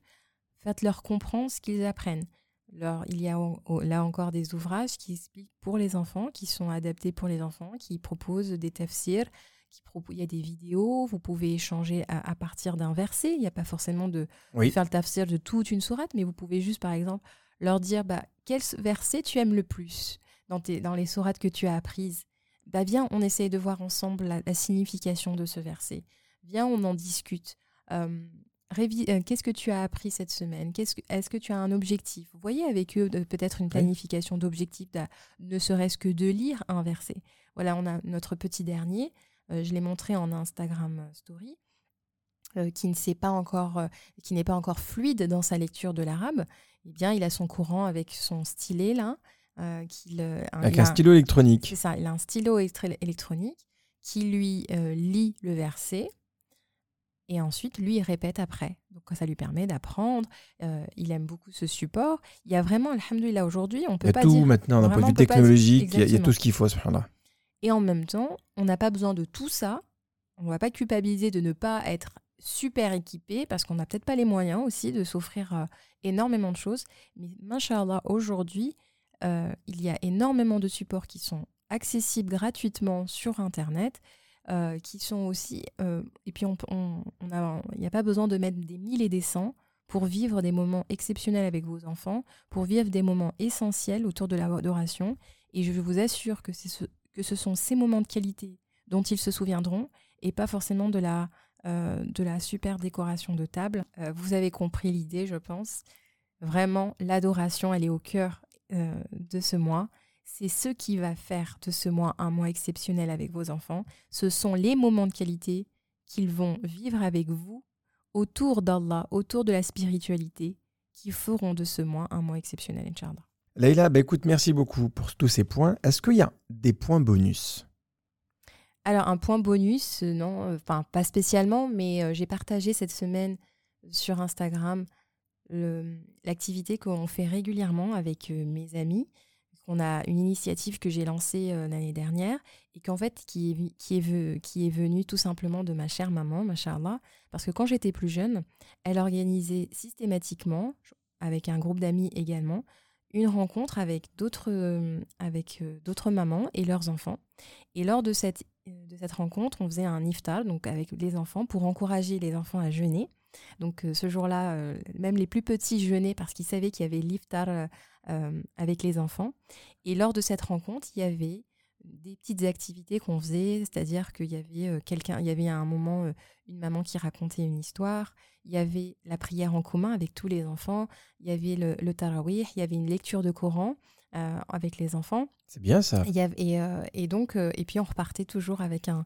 Faites-leur comprendre ce qu'ils apprennent. Il y a là encore des ouvrages qui expliquent pour les enfants, qui sont adaptés pour les enfants, qui proposent des tafsirs. Qui il y a des vidéos, vous pouvez échanger à, à partir d'un verset. Il n'y a pas forcément de, Oui. faire le tafsir de toute une sourate, mais vous pouvez juste, par exemple, leur dire bah, quel verset tu aimes le plus dans, tes, dans les sourates que tu as apprises? Bah, viens, on essaye de voir ensemble la, la signification de ce verset. Viens, on en discute. Euh, Qu'est-ce que tu as appris cette semaine? Que- Est-ce que tu as un objectif? Vous voyez avec eux peut-être une planification d'objectifs, ne serait-ce que de lire un verset. Voilà, on a notre petit dernier. euh, je l'ai montré en Instagram euh, Story. euh, qui ne sait pas encore, euh, qui n'est pas encore fluide dans sa lecture de l'arabe, eh bien, il a son courant avec son stylet là, euh, qu'il, euh, Avec un a- stylo électronique. c'est ça, il a un stylo électro- électronique qui lui euh, lit le verset et ensuite lui il répète après. Donc ça lui permet d'apprendre. Euh, il aime beaucoup ce support. Il y a vraiment, alhamdoulilah, aujourd'hui, on Il peut y a pas tout dire. maintenant d'un point de vue dire- technologique. Il y, a- il tout ce qu'il faut, subhanallah. Et en même temps, on n'a pas besoin de tout ça. On ne va pas culpabiliser de ne pas être super équipé parce qu'on n'a peut-être pas les moyens aussi de s'offrir euh, énormément de choses. Mais Inch'Allah, aujourd'hui, euh, il y a énormément de supports qui sont accessibles gratuitement sur Internet, euh, qui sont aussi... euh, et puis, peut- on- il n'y a pas besoin de mettre des mille et des cents pour vivre des moments exceptionnels avec vos enfants, pour vivre des moments essentiels autour de l'adoration. Et je vous assure que ce, que ce sont ces moments de qualité dont ils se souviendront et pas forcément de la, euh, de la super décoration de table. Euh, vous avez compris l'idée, je pense. Vraiment, l'adoration, elle est au cœur de ce mois. C'est ce qui va faire de ce mois un mois exceptionnel avec vos enfants. Ce sont les moments de qualité qu'ils vont vivre avec vous autour d'Allah, autour de la spiritualité, qui feront de ce mois un mois exceptionnel, Inch'Allah. Leïla, bah écoute, merci beaucoup pour tous ces points. Est-ce qu'il y a des points bonus? Alors, un point bonus, euh, non, euh, enfin, pas spécialement, mais euh, j'ai partagé cette semaine sur Instagram l'activité qu'on fait régulièrement avec mes amis. On a une initiative que j'ai lancée euh, l'année dernière et qu'en fait, qui est, qui, est venue tout simplement de ma chère maman, machallah, parce que quand j'étais plus jeune, elle organisait systématiquement, avec un groupe d'amis également, une rencontre avec d'autres euh, avec euh, d'autres mamans et leurs enfants. Et lors de cette, de cette rencontre, on faisait un iftar donc avec les enfants pour encourager les enfants à jeûner. Donc euh, ce jour-là, euh, même les plus petits jeûnaient parce qu'ils savaient qu'il y avait l'iftar euh, avec les enfants. Et lors de cette rencontre, il y avait des petites activités qu'on faisait, c'est-à-dire qu'il y avait quelqu'un, il y avait à un moment une maman qui racontait une histoire, il y avait la prière en commun avec tous les enfants, il y avait le, le tarawih, il y avait une lecture de Coran euh, avec les enfants. C'est bien ça. Il y avait- et, euh, et donc, euh, et puis on repartait toujours avec un,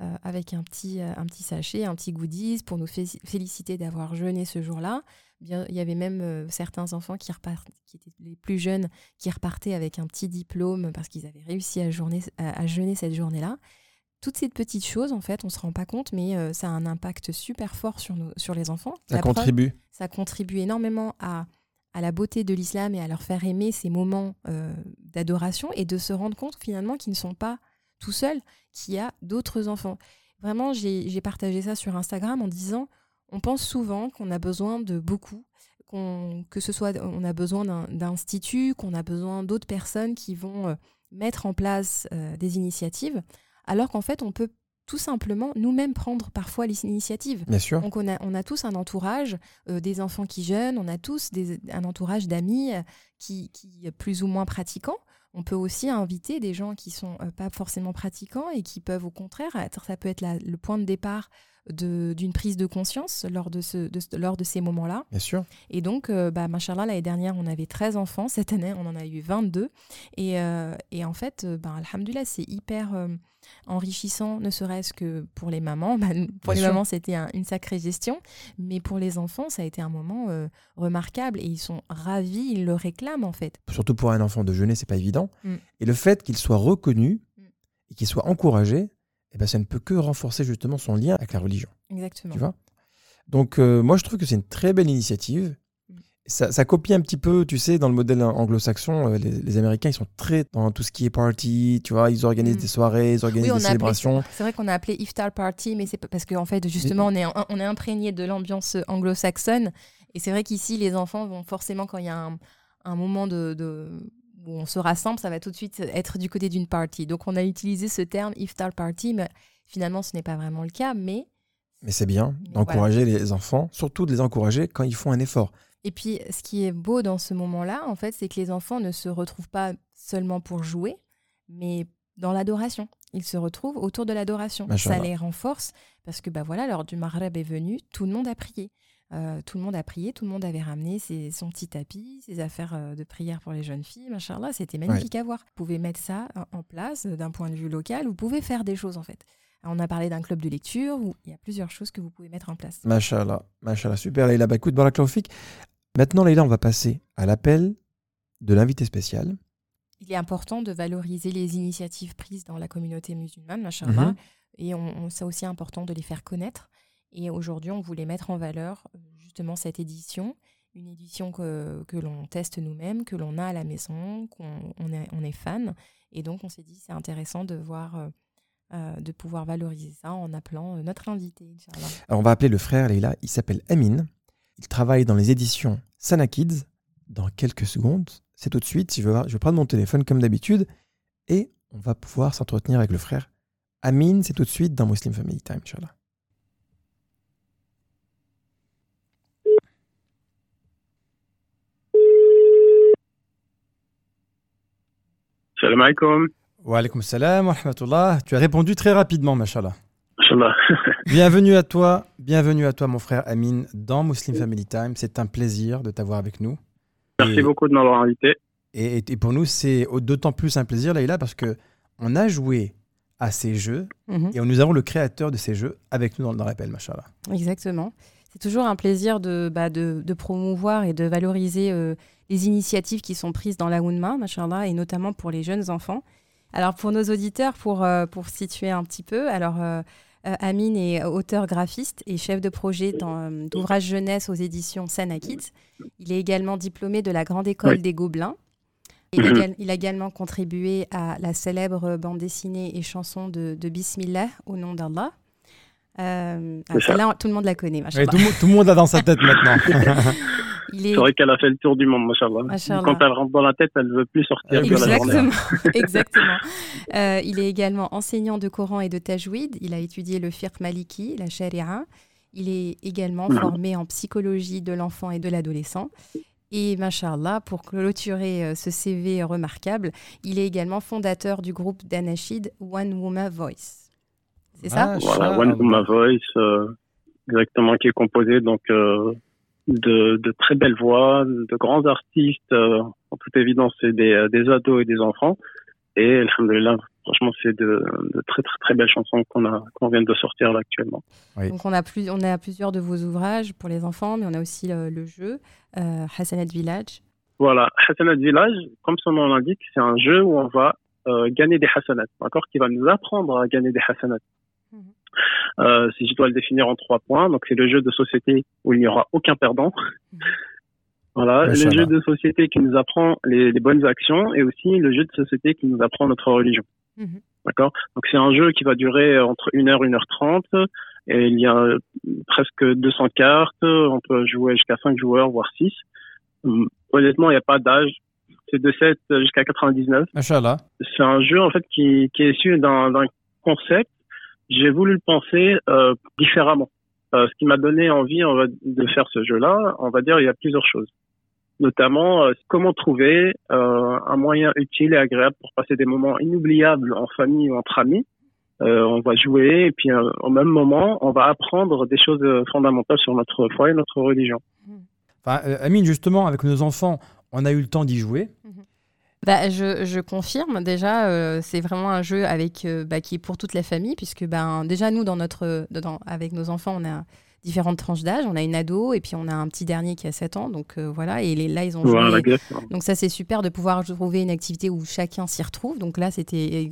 euh, avec un petit, euh, un petit sachet, un petit goodies pour nous fé- féliciter d'avoir jeûné ce jour-là. Bien, il y avait même euh, certains enfants qui, repartent, qui étaient les plus jeunes qui repartaient avec un petit diplôme parce qu'ils avaient réussi à, journer, à, à jeûner cette journée-là. Toutes ces petites choses, en fait, on se rend pas compte, mais euh, ça a un impact super fort sur, nos, sur les enfants. Ça La preuve, contribue. ça contribue énormément à, à la beauté de l'islam et à leur faire aimer ces moments euh, d'adoration et de se rendre compte finalement qu'ils ne sont pas tout seuls, qu'il y a d'autres enfants. Vraiment, j'ai partagé ça sur Instagram en disant, on pense souvent qu'on a besoin de beaucoup, qu'on- que ce soit on a besoin d'un- d'instituts, qu'on a besoin d'autres personnes qui vont euh, mettre en place euh, des initiatives, alors qu'en fait, on peut tout simplement nous-mêmes prendre parfois les initiatives. Bien sûr. Donc on a, on a tous un entourage, euh, des enfants qui jeûnent, on a tous des- un entourage d'amis euh, qui, qui plus ou moins pratiquants. On peut aussi inviter des gens qui sont euh, pas forcément pratiquants et qui peuvent au contraire ça peut être le point de départ d'une prise de conscience lors de, ce, de ce- lors de ces moments-là. Bien sûr. Et donc, euh, bah, machallah, l'année dernière, on avait 13 enfants. Cette année, on en a eu 22. Et, euh, et en fait, euh, bah, alhamdoulilah, c'est hyper euh, enrichissant, ne serait-ce que pour les mamans. Bah, pour Bien les sûr. mamans, c'était un- une sacrée gestion. Mais pour les enfants, ça a été un moment remarquable. Et ils sont ravis, ils le réclament, en fait. Surtout pour un enfant de jeûner, c'est pas évident. Mm. Et le fait qu'il soit reconnu Mm. et qu'il soit encouragé, eh ben, ça ne peut que renforcer justement son lien avec la religion. Exactement. Tu vois? Donc, euh, moi, je trouve que c'est une très belle initiative. Mm. Ça, ça copie un petit peu, tu sais, dans le modèle anglo-saxon, euh, les, les Américains, ils sont très dans tout ce qui est party, tu vois, ils organisent Mm. des soirées, ils organisent Oui, des célébrations. C'est vrai qu'on a appelé iftar party, mais c'est parce qu'en fait, justement, on est, on est imprégné de l'ambiance anglo-saxonne. Et c'est vrai qu'ici, les enfants vont forcément, quand il y a un, un moment de, de- où on se rassemble, ça va tout de suite être du côté d'une party. Donc, on a utilisé ce terme iftar party, mais finalement, ce n'est pas vraiment le cas. Mais Mais c'est bien d'encourager les enfants, surtout de les encourager quand ils font un effort. Et puis, ce qui est beau dans ce moment-là, en fait, c'est que les enfants ne se retrouvent pas seulement pour jouer, mais dans l'adoration. Ils se retrouvent autour de l'adoration. Ça les renforce parce que, bah voilà, l'heure du Maghreb est venue, tout le monde a prié. Euh, tout le monde a prié, tout le monde avait ramené ses, son petit tapis, ses affaires euh, de prière pour les jeunes filles. Machallah, c'était magnifique à voir. Vous pouvez mettre ça en- en place euh, d'un point de vue local. Vous pouvez faire des choses, en fait. On a parlé d'un club de lecture où il y a plusieurs choses que vous pouvez mettre en place. Machallah, machallah, super Leïla. Bah écoute, barakallahu fik. Maintenant, Leïla, on va passer à l'appel de l'invité spécial. Il est important de valoriser les initiatives prises dans la communauté musulmane, machallah, Mhm. et on, on- c'est aussi important de les faire connaître. Et aujourd'hui, on voulait mettre en valeur euh, justement cette édition, une édition que, que l'on teste nous-mêmes, que l'on a à la maison, qu'on on est, fan. Et donc, on s'est dit, c'est intéressant de voir, euh, euh, de pouvoir valoriser ça en appelant notre invité. Alors, on va appeler le frère Leïla. Il s'appelle Amin. Il travaille dans les éditions Sana Kids. Dans quelques secondes, c'est tout de suite. Je, veux, je vais prendre mon téléphone comme d'habitude et on va pouvoir s'entretenir avec le frère Amin. C'est tout de suite dans Muslim Family Time, Inch'Allah. Salam alaikum. Wa alaykoum salam wa rahmatullah. Tu as répondu très rapidement, machallah. Inch'Allah. Bienvenue à toi, bienvenue à toi, mon frère Amin, dans Muslim Family Time. C'est un plaisir de t'avoir avec nous. Merci Et- beaucoup de m'avoir invité. Et, et pour nous, c'est au- d'autant plus un plaisir, Laïla, parce que on a joué à ces jeux et nous avons le créateur de ces jeux avec nous dans, dans l'appel, machallah. Exactement. C'est toujours un plaisir de, bah, de, de promouvoir et de valoriser euh, les initiatives qui sont prises dans la Ounma, machallah, et notamment pour les jeunes enfants. Alors pour nos auditeurs, pour, euh, pour situer un petit peu, alors euh, euh, Amine est auteur graphiste et chef de projet dans, euh, d'ouvrages jeunesse aux éditions Sana Kids. Il est également diplômé de la Grande École Oui. des Gobelins. Et il, a Mhm. il a également contribué à la célèbre bande dessinée et chanson de, de Bismillah, au nom d'Allah. Euh, ah, celle-là, tout le monde la connaît, tout, le monde- tout le monde l'a dans sa tête maintenant. Il est C'est vrai qu'elle a fait le tour du monde, machallah. Machallah. Quand elle rentre dans la tête, elle ne veut plus sortir de la journée. Exactement. Euh, il est également enseignant de Coran et de Tajwid. Il a étudié le fiqh maliki, la sharia. Il est également Mhm. formé en psychologie de l'enfant et de l'adolescent. Et machallah, pour clôturer euh, ce CV remarquable, il est également fondateur du groupe d'Anachid One Woman Voice. C'est ça? Ah, Voilà. One Woman Voice, euh, exactement, qui est composé donc euh, de, de très belles voix, de grands artistes. euh, en toute évidence, c'est des, euh, des ados et des enfants. Et alhamdoulilah, franchement, c'est de, de très très très belles chansons qu'on a qu'on vient de sortir là actuellement. Oui. Donc on a, plus, on a plusieurs de vos ouvrages pour les enfants, mais on a aussi le, le jeu, euh, Hassanat Village. Voilà, Hassanat Village, comme son nom l'indique, c'est un jeu où on va euh, gagner des Hassanat, d'accord, qui va nous apprendre à gagner des Hassanat. Euh, si je dois le définir en trois points, donc c'est le jeu de société où il n'y aura aucun perdant. Voilà, le jeu de société qui nous apprend les, les bonnes actions et aussi le jeu de société qui nous apprend notre religion. Mhm. D'accord? Donc c'est un jeu qui va durer entre 1 heure et 1 heure 30 et il y a presque 200 cartes, on peut jouer jusqu'à 5 joueurs voire 6. Hum, Honnêtement, il n'y a pas d'âge. C'est de 7 jusqu'à 99 Inch'Allah. c'est un jeu en fait qui, qui est issu d'un concept. J'ai voulu le penser euh, différemment. Euh, ce qui m'a donné envie on va, de faire ce jeu-là, on va dire, il y a plusieurs choses. Notamment, euh, comment trouver euh, un moyen utile et agréable pour passer des moments inoubliables en famille ou entre amis. Euh, on va jouer et puis euh, au même moment, on va apprendre des choses fondamentales sur notre foi et notre religion. Enfin, euh, Amine, justement, avec nos enfants, on a eu le temps d'y jouer. Bah, je, je confirme déjà, euh, c'est vraiment un jeu avec, euh, bah, qui est pour toute la famille, puisque ben, déjà nous, dans notre, dans- avec nos enfants, on a différentes tranches d'âge. On a une ado et puis on a un petit dernier qui a 7 ans. Donc euh, voilà, et les, là, ils ont joué. Voilà. Donc ça, c'est super de pouvoir trouver une activité où chacun s'y retrouve. Donc là, c'était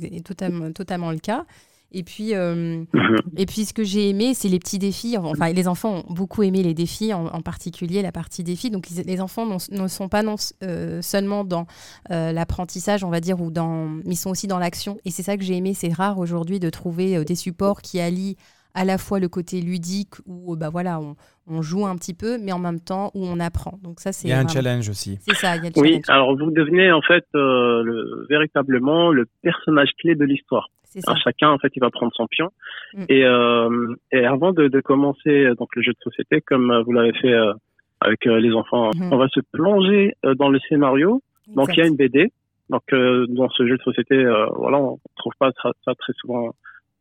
totalement le cas. Et puis, euh, Mhm. et puis ce que j'ai aimé, c'est les petits défis. Enfin, les enfants ont beaucoup aimé les défis, en, en particulier la partie défis. Donc ils- les enfants ne sont pas non, euh, seulement dans euh, l'apprentissage, on va dire, ou dans, mais ils sont aussi dans l'action. Et c'est ça que j'ai aimé. C'est rare aujourd'hui de trouver euh, des supports qui allient à la fois le côté ludique où bah voilà, on, on joue un petit peu, mais en même temps où on apprend. Donc ça, c'est Il y a un challenge aussi. C'est ça, il y a le Oui, challenge. alors vous devenez en fait euh, le, véritablement le personnage clé de l'histoire. Ça. Chacun, en fait, il va prendre son pion. Mm. Et, euh, et avant de, de commencer euh, donc le jeu de société, comme euh, vous l'avez fait euh, avec euh, les enfants, Mhm. on va se plonger euh, dans le scénario. Donc il y a une BD. Donc euh, dans ce jeu de société, euh, voilà, on trouve pas ça, ça très souvent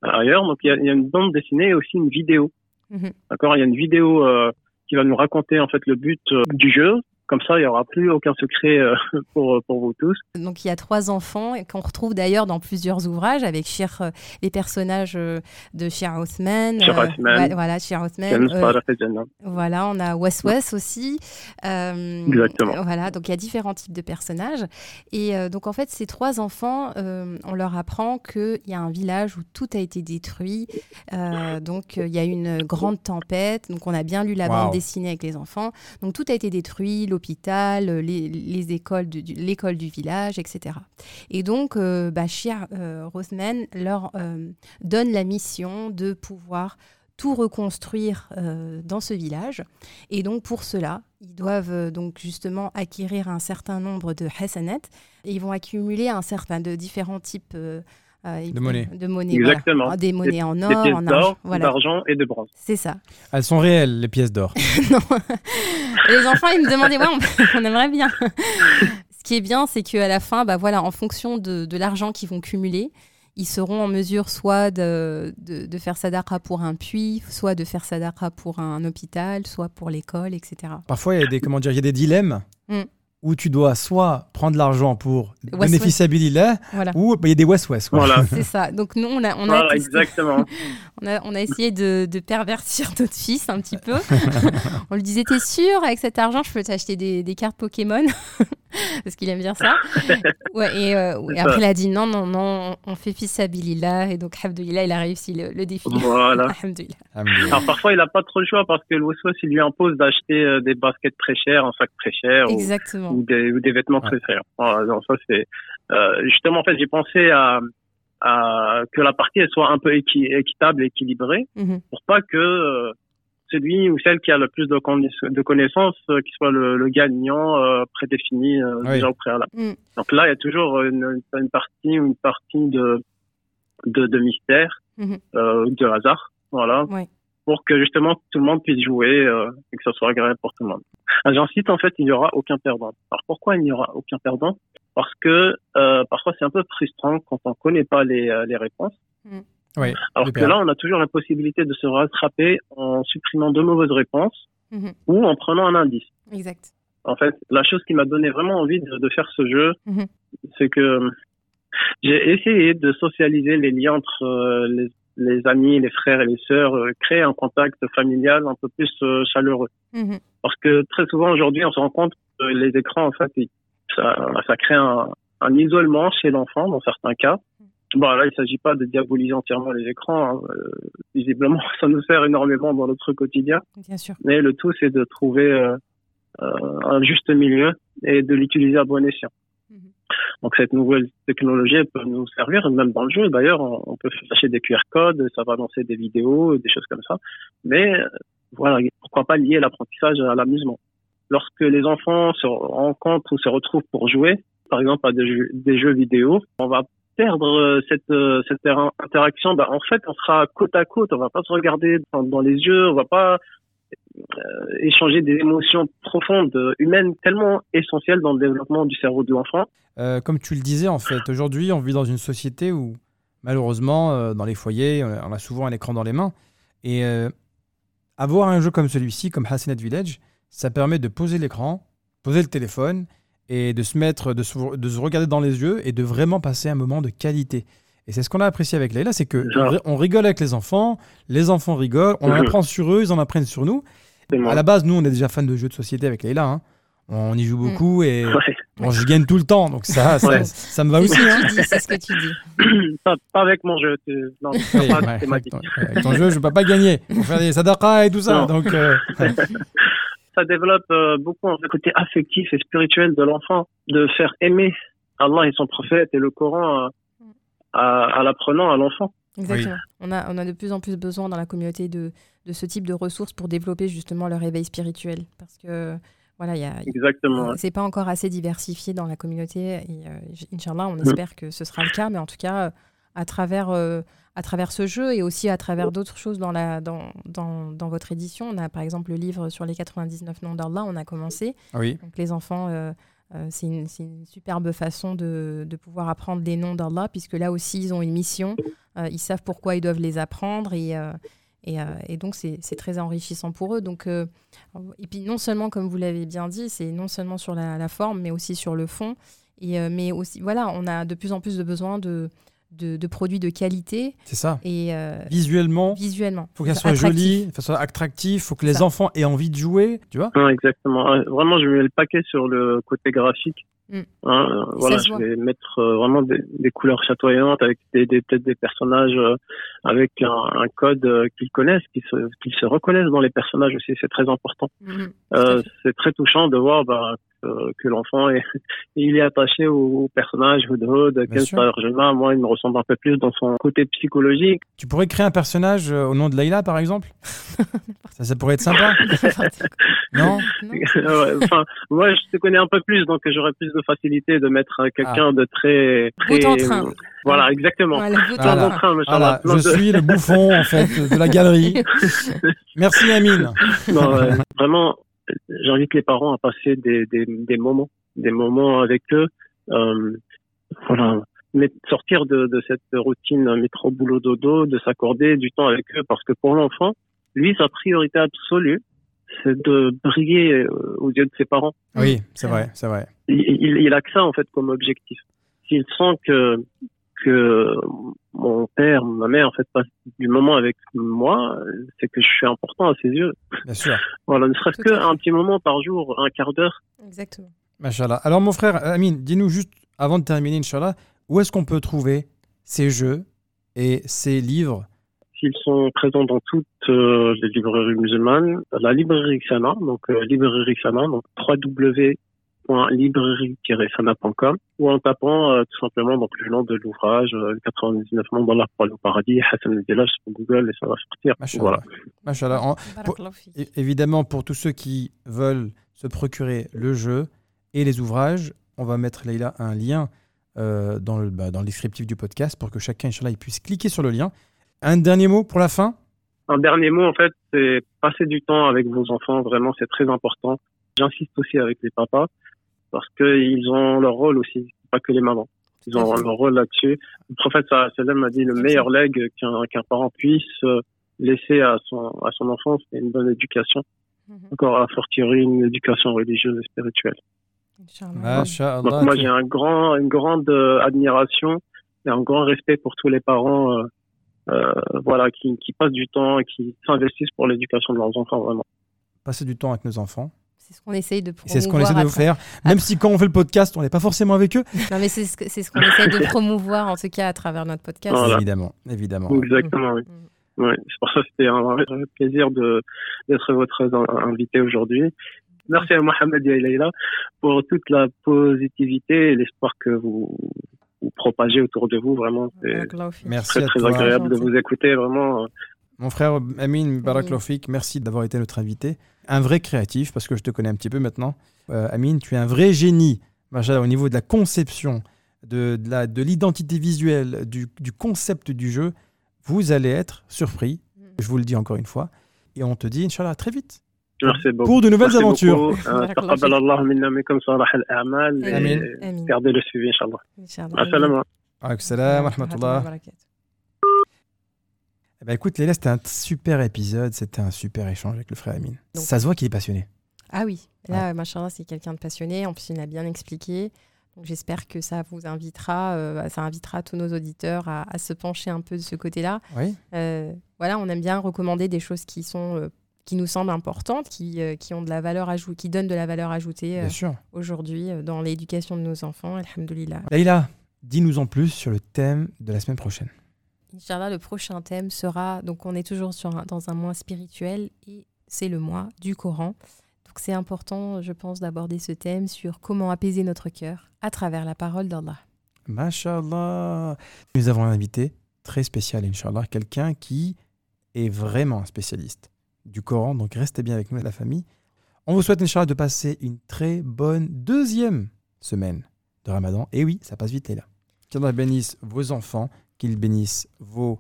ailleurs. Donc il y a, il y a une bande dessinée et aussi une vidéo. Mhm. D'accord, il y a une vidéo euh, qui va nous raconter en fait le but du jeu. Comme ça, il y aura plus aucun secret euh, pour pour vous tous. Donc il y a trois enfants et qu'on retrouve d'ailleurs dans plusieurs ouvrages avec Shir, euh, les personnages euh, de Shir Othman. Shir Othman. ouais, voilà, Shir Othman. Euh, voilà, on a Wes Wes aussi. Euh, Exactement. Voilà, donc il y a différents types de personnages. Et euh, donc en fait, ces trois enfants, euh, on leur apprend qu'il y a un village où tout a été détruit. Euh, donc euh, il y a une grande tempête. Donc on a bien lu la Wow. bande dessinée avec les enfants. Donc tout a été détruit, l'hôpital, euh, les, les écoles, l'école du village, etc. Et donc euh, Bachir euh, Rothman leur euh, donne la mission de pouvoir tout reconstruire dans ce village. Et donc pour cela, ils doivent donc justement acquérir un certain nombre de hasanat et ils vont accumuler un certain de différents types euh, De monnaie. de monnaie, Exactement. voilà. des monnaies en Des or, pièces en argent, voilà, d'argent et de bronze. c'est ça. Elles sont réelles, les pièces d'or. Non. Les enfants, ils me demandaient, ouais, on, on aimerait bien. Ce qui est bien, c'est qu'à la fin, bah voilà, en fonction de, de l'argent qu'ils vont cumuler, ils seront en mesure soit de, de, de faire sadaqa pour un puits, soit de faire sadaqa pour un hôpital, soit pour l'école, etc. Parfois, il y a des, comment dire, il y a des dilemmes Mm. Où tu dois soit prendre l'argent pour Ouais, bénéficier là, Voilà. ou bah, il y a des west-west. quoi. Voilà. C'est ça. Donc nous, on a, on a, Voilà, testé- exactement. on a, on a essayé de, de pervertir notre fils un petit peu. on lui disait, t'es sûr, avec cet argent, je peux t'acheter des, des cartes Pokémon? Parce qu'il aime bien ça. Ouais, et, euh, C'est après, ça. il a dit, non, non, non, on fait fils Abilillah. Et donc, Alhamdoulilah, il a réussi le, le défi. Voilà. Alors parfois, il n'a pas trop le choix parce que le Waswas, il lui impose d'acheter euh, des baskets très chères, un sac très cher Exactement. ou des, ou des vêtements très chers. Voilà, donc ça, c'est euh, justement en fait, j'ai pensé à, à que la partie elle soit un peu équi- équitable, équilibrée, Mhm. pour pas que euh, celui ou celle qui a le plus de, conna- de connaissances, euh, qui soit le, le gagnant euh, prédéfini euh, Oui. déjà au préalable. Mm. Donc là, il y a toujours une, une partie ou une partie de de, de mystère, Mhm. euh, de hasard, voilà, pour que justement tout le monde puisse jouer euh, et que ça soit agréable pour tout le monde. Ah, J'incite, en fait, il n'y aura aucun perdant. Alors pourquoi il n'y aura aucun perdant? Parce que euh, parfois c'est un peu frustrant quand on ne connaît pas les, euh, les réponses. Oui, Alors que là, on a toujours la possibilité de se rattraper en supprimant de mauvaises réponses Mhm. ou en prenant un indice. Exact. En fait, la chose qui m'a donné vraiment envie de, de faire ce jeu, Mhm. c'est que j'ai essayé de socialiser les liens entre euh, les, les amis, les frères et les sœurs, euh, créer un contact familial un peu plus euh, chaleureux. Mhm. Parce que très souvent aujourd'hui, on se rend compte que les écrans, en fait, ça, ça crée un, un isolement chez l'enfant dans certains cas. Bon, là, il s'agit pas de diaboliser entièrement les écrans. hein. Euh, visiblement, ça nous sert énormément dans notre quotidien. Bien sûr. Mais le tout, c'est de trouver euh, euh, un juste milieu et de l'utiliser à bon escient. Donc cette nouvelle technologie peut nous servir, même dans le jeu d'ailleurs, on peut flasher des QR codes, ça va lancer des vidéos, des choses comme ça. Mais voilà, pourquoi pas lier l'apprentissage à l'amusement. Lorsque les enfants se rencontrent ou se retrouvent pour jouer, par exemple à des jeux, vidéo, on va perdre euh, cette, euh, cette inter- interaction. Bah, en fait, on sera côte à côte, on va pas se regarder dans, dans les yeux, on va pas échanger des émotions profondes, euh, humaines, tellement essentielles dans le développement du cerveau de l'enfant. Euh, comme tu le disais, en fait, aujourd'hui, on vit dans une société où, malheureusement, euh, dans les foyers, on a, souvent un écran dans les mains. Et euh, avoir un jeu comme celui-ci, comme Hassinet Village, ça permet de poser l'écran, poser le téléphone et de se mettre, de se, de se regarder dans les yeux et de vraiment passer un moment de qualité. Et c'est ce qu'on a apprécié avec Leïla, c'est que on ri- on rigole avec les enfants, les enfants rigolent, on en Mhm. apprend sur eux, ils en apprennent sur nous. À la base, nous, on est déjà fans de jeux de société avec Leïla. hein. On y joue beaucoup et Ouais. bon, je gagne tout le temps, donc ça, ça, Ouais. ça me va aussi. hein. c'est ce que tu dis. pas, pas avec mon jeu. Non, c'est Oui, pas ouais, avec, ton, avec ton jeu, je ne peux pas gagner. Faut faire des sadaqas et tout ça. Non. Donc, euh, Ça développe euh, beaucoup le côté affectif et spirituel de l'enfant, de faire aimer Allah et son prophète et le Coran euh, à, à l'apprenant, à l'enfant. Exactement. On, a, on a de plus en plus besoin dans la communauté de, de ce type de ressources pour développer justement le réveil spirituel. Parce que, voilà, il y a. Exactement. C'est pas encore assez diversifié dans la communauté et euh, Inch'Allah, on Mm. espère que ce sera le cas, mais en tout cas, à travers, euh, à travers ce jeu et aussi à travers d'autres choses dans, la, dans, dans, dans votre édition, on a par exemple le livre sur les 99 noms d'Allah, on a commencé. oui, Donc les enfants, euh, euh, c'est une, superbe façon de, de pouvoir apprendre les noms d'Allah, puisque là aussi, ils ont une mission, ils savent pourquoi ils doivent les apprendre, et, euh, euh, et donc c'est très enrichissant pour eux. Donc, euh, et puis non seulement, comme vous l'avez bien dit, c'est non seulement sur la, la forme, mais aussi sur le fond. Et, euh, mais aussi, voilà, on a de plus en plus de besoin de, de, de produits de qualité c'est ça. et euh, Visuellement, visuellement. faut qu'elle soit Attractif. jolie, faut qu'elle soit attractif, faut que les Ça. enfants aient envie de jouer, tu vois. Exactement. Ouais, Vraiment, je mets le paquet sur le côté graphique. Mm. Hein, euh, voilà, je vais mettre euh, vraiment des, des couleurs chatoyantes avec des, des peut-être des personnages euh, avec un, un code euh, qu'ils connaissent, qu'ils se, qu'ils se reconnaissent dans les personnages aussi. C'est très important. Mhm. Euh, c'est très touchant de voir bah, que, que l'enfant est, il est attaché au, au personnage Hood Bien sûr. Kensta Moi, il me ressemble un peu plus dans son côté psychologique. Tu pourrais créer un personnage euh, au nom de Leïla, par exemple? Ça, ça pourrait être sympa, non? Non Ouais, enfin, moi, je te connais un peu plus, donc j'aurais plus de facilité de mettre euh, quelqu'un de très, très. En train. Voilà, exactement. Voilà, en train. Voilà, je de- suis le bouffon, en fait, de la galerie. Merci, Amine. Non, ouais, vraiment, j'invite les parents à passer des, des, des moments, des moments avec eux. Euh, voilà, mais sortir de, de cette routine métro boulot dodo, de s'accorder du temps avec eux, parce que pour l'enfant, lui, sa priorité absolue, c'est de briller euh, aux yeux de ses parents. Oui, c'est vrai, c'est vrai. Il, il, il a que ça en fait comme objectif. S'il sent que que mon père, ma mère en fait passe du moment avec moi, c'est que je suis important à ses yeux. Bien sûr. Voilà, ne serait-ce qu'un petit moment par jour, un quart d'heure. Exactement. Machallah. Alors, mon frère Amine, dis-nous juste, avant de terminer, Inch'Allah, où est-ce qu'on peut trouver ces jeux et ces livres? S'ils sont présents dans toutes euh, les librairies musulmanes, la librairie Sana, donc euh, librairie Sana, donc www.librairie-sana.com, ou en tapant euh, tout simplement donc le nom de l'ouvrage, euh, 99 noms d'Allah pour aller au paradis, Hassan al sur Google et ça va sortir. Machallah. Voilà. Machallah. En- évidemment, pour tous ceux qui veulent se procurer le jeu et les ouvrages, on va mettre Leïla un lien euh, dans, le, bah, dans le descriptif du podcast pour que chacun, Inch'Allah, il puisse cliquer sur le lien. Un dernier mot pour la fin? Un dernier mot, en fait, c'est passer du temps avec vos enfants. Vraiment, c'est très important. J'insiste aussi avec les papas parce qu'ils ont leur rôle aussi, pas que les mamans. Ils ont leur rôle là-dessus. Le prophète sallam m'a dit le meilleur legs qu'un qu'un parent puisse euh, laisser à son à son enfant, c'est une bonne éducation. Mhm. Encore à fortiori une éducation religieuse et spirituelle. Donc moi j'ai un grand, une grande euh, admiration et un grand respect pour tous les parents, euh, euh, voilà, qui, qui passent du temps et qui s'investissent pour l'éducation de leurs enfants vraiment. passer du temps avec nos enfants. C'est ce qu'on essaye de promouvoir. C'est ce qu'on essaie de faire. Même si quand on fait le podcast, on n'est pas forcément avec eux. Non, mais c'est ce que- c'est ce qu'on essaye de promouvoir, en tout cas, à travers notre podcast. Voilà. Évidemment, évidemment. Exactement, oui. Ouais, c'est pour ça que c'était un vrai plaisir de d'être votre invité aujourd'hui. Merci à Mohamed et à Leïla pour toute la positivité et l'espoir que vous, vous propagez autour de vous. Vraiment, c'est très à très toi. agréable de vous écouter. Vraiment, Mon frère Amin Barak Oui. Lofik, merci d'avoir été notre invité un vrai créatif, parce que je te connais un petit peu maintenant. Euh, Amine, tu es un vrai génie, au niveau de la conception, de, de l'identité visuelle, du, du, concept du jeu. Vous allez être surpris, je vous le dis encore une fois. Et on te dit, Inch'Allah, très vite. Merci beaucoup. Pour de nouvelles aventures. Gardez le suivi, Inch'Allah. Inch'Allah ben, écoute, Léla, c'était un super épisode, c'était un super échange avec le frère Amin. Donc- Ça se voit qu'il est passionné. Ah oui, là, machin, c'est quelqu'un de passionné. En plus, il a bien expliqué. J'espère que ça vous invitera, euh, ça invitera tous nos auditeurs à, à se pencher un peu de ce côté-là. Oui. Euh, voilà, on aime bien recommander des choses qui sont, euh, qui nous semblent importantes, qui, qui ont de la valeur ajoutée, qui donnent de la valeur ajoutée aujourd'hui dans l'éducation de nos enfants. Alhamdulillah. Leïla, dis-nous en plus sur le thème de la semaine prochaine. Inch'Allah, le prochain thème sera, donc on est toujours sur un- dans un mois spirituel et c'est le mois du Coran. Donc c'est important, je pense, d'aborder ce thème sur comment apaiser notre cœur à travers la parole d'Allah. Mashallah. Nous avons un invité très spécial, Inch'Allah, quelqu'un qui est vraiment un spécialiste du Coran. Donc restez bien avec nous, la famille. On vous souhaite, Inch'Allah, de passer une très bonne deuxième semaine de Ramadan. Et oui, ça passe vite, là. Qu'Allah bénisse vos enfants, qu'il bénisse vos,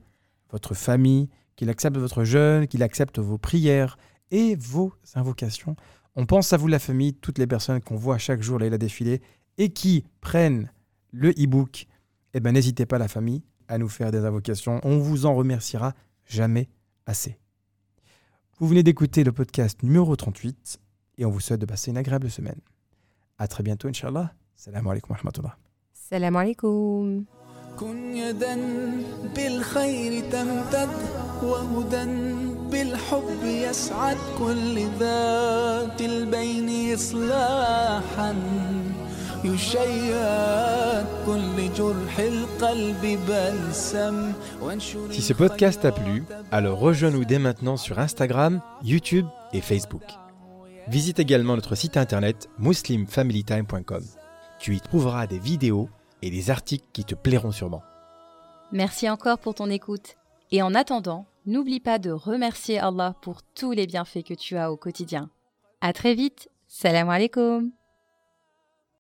votre famille, qu'il accepte votre jeûne, qu'il accepte vos prières et vos invocations. On pense à vous, la famille, toutes les personnes qu'on voit chaque jour, là, défiler et qui prennent le e-book, eh ben, n'hésitez pas, la famille, à nous faire des invocations. On vous en remerciera jamais assez. Vous venez d'écouter le podcast numéro 38 et on vous souhaite de passer une agréable semaine. À très bientôt, Inch'Allah. Salam alaikum wa rahmatullah. Salam alaikum. كن يدا بالخير تمتد وهدى بالحب يسعد كل ذات البين إصلاحا يشيد كل جرح القلب بلسم وانشر Si ce podcast t'a plu, alors rejoins-nous dès maintenant sur Instagram, YouTube et Facebook. Visite également notre site internet muslimfamilytime.com. Tu y trouveras des vidéos et des articles qui te plairont sûrement. Merci encore pour ton écoute. Et en attendant, n'oublie pas de remercier Allah pour tous les bienfaits que tu as au quotidien. À très vite. Salam alaikum.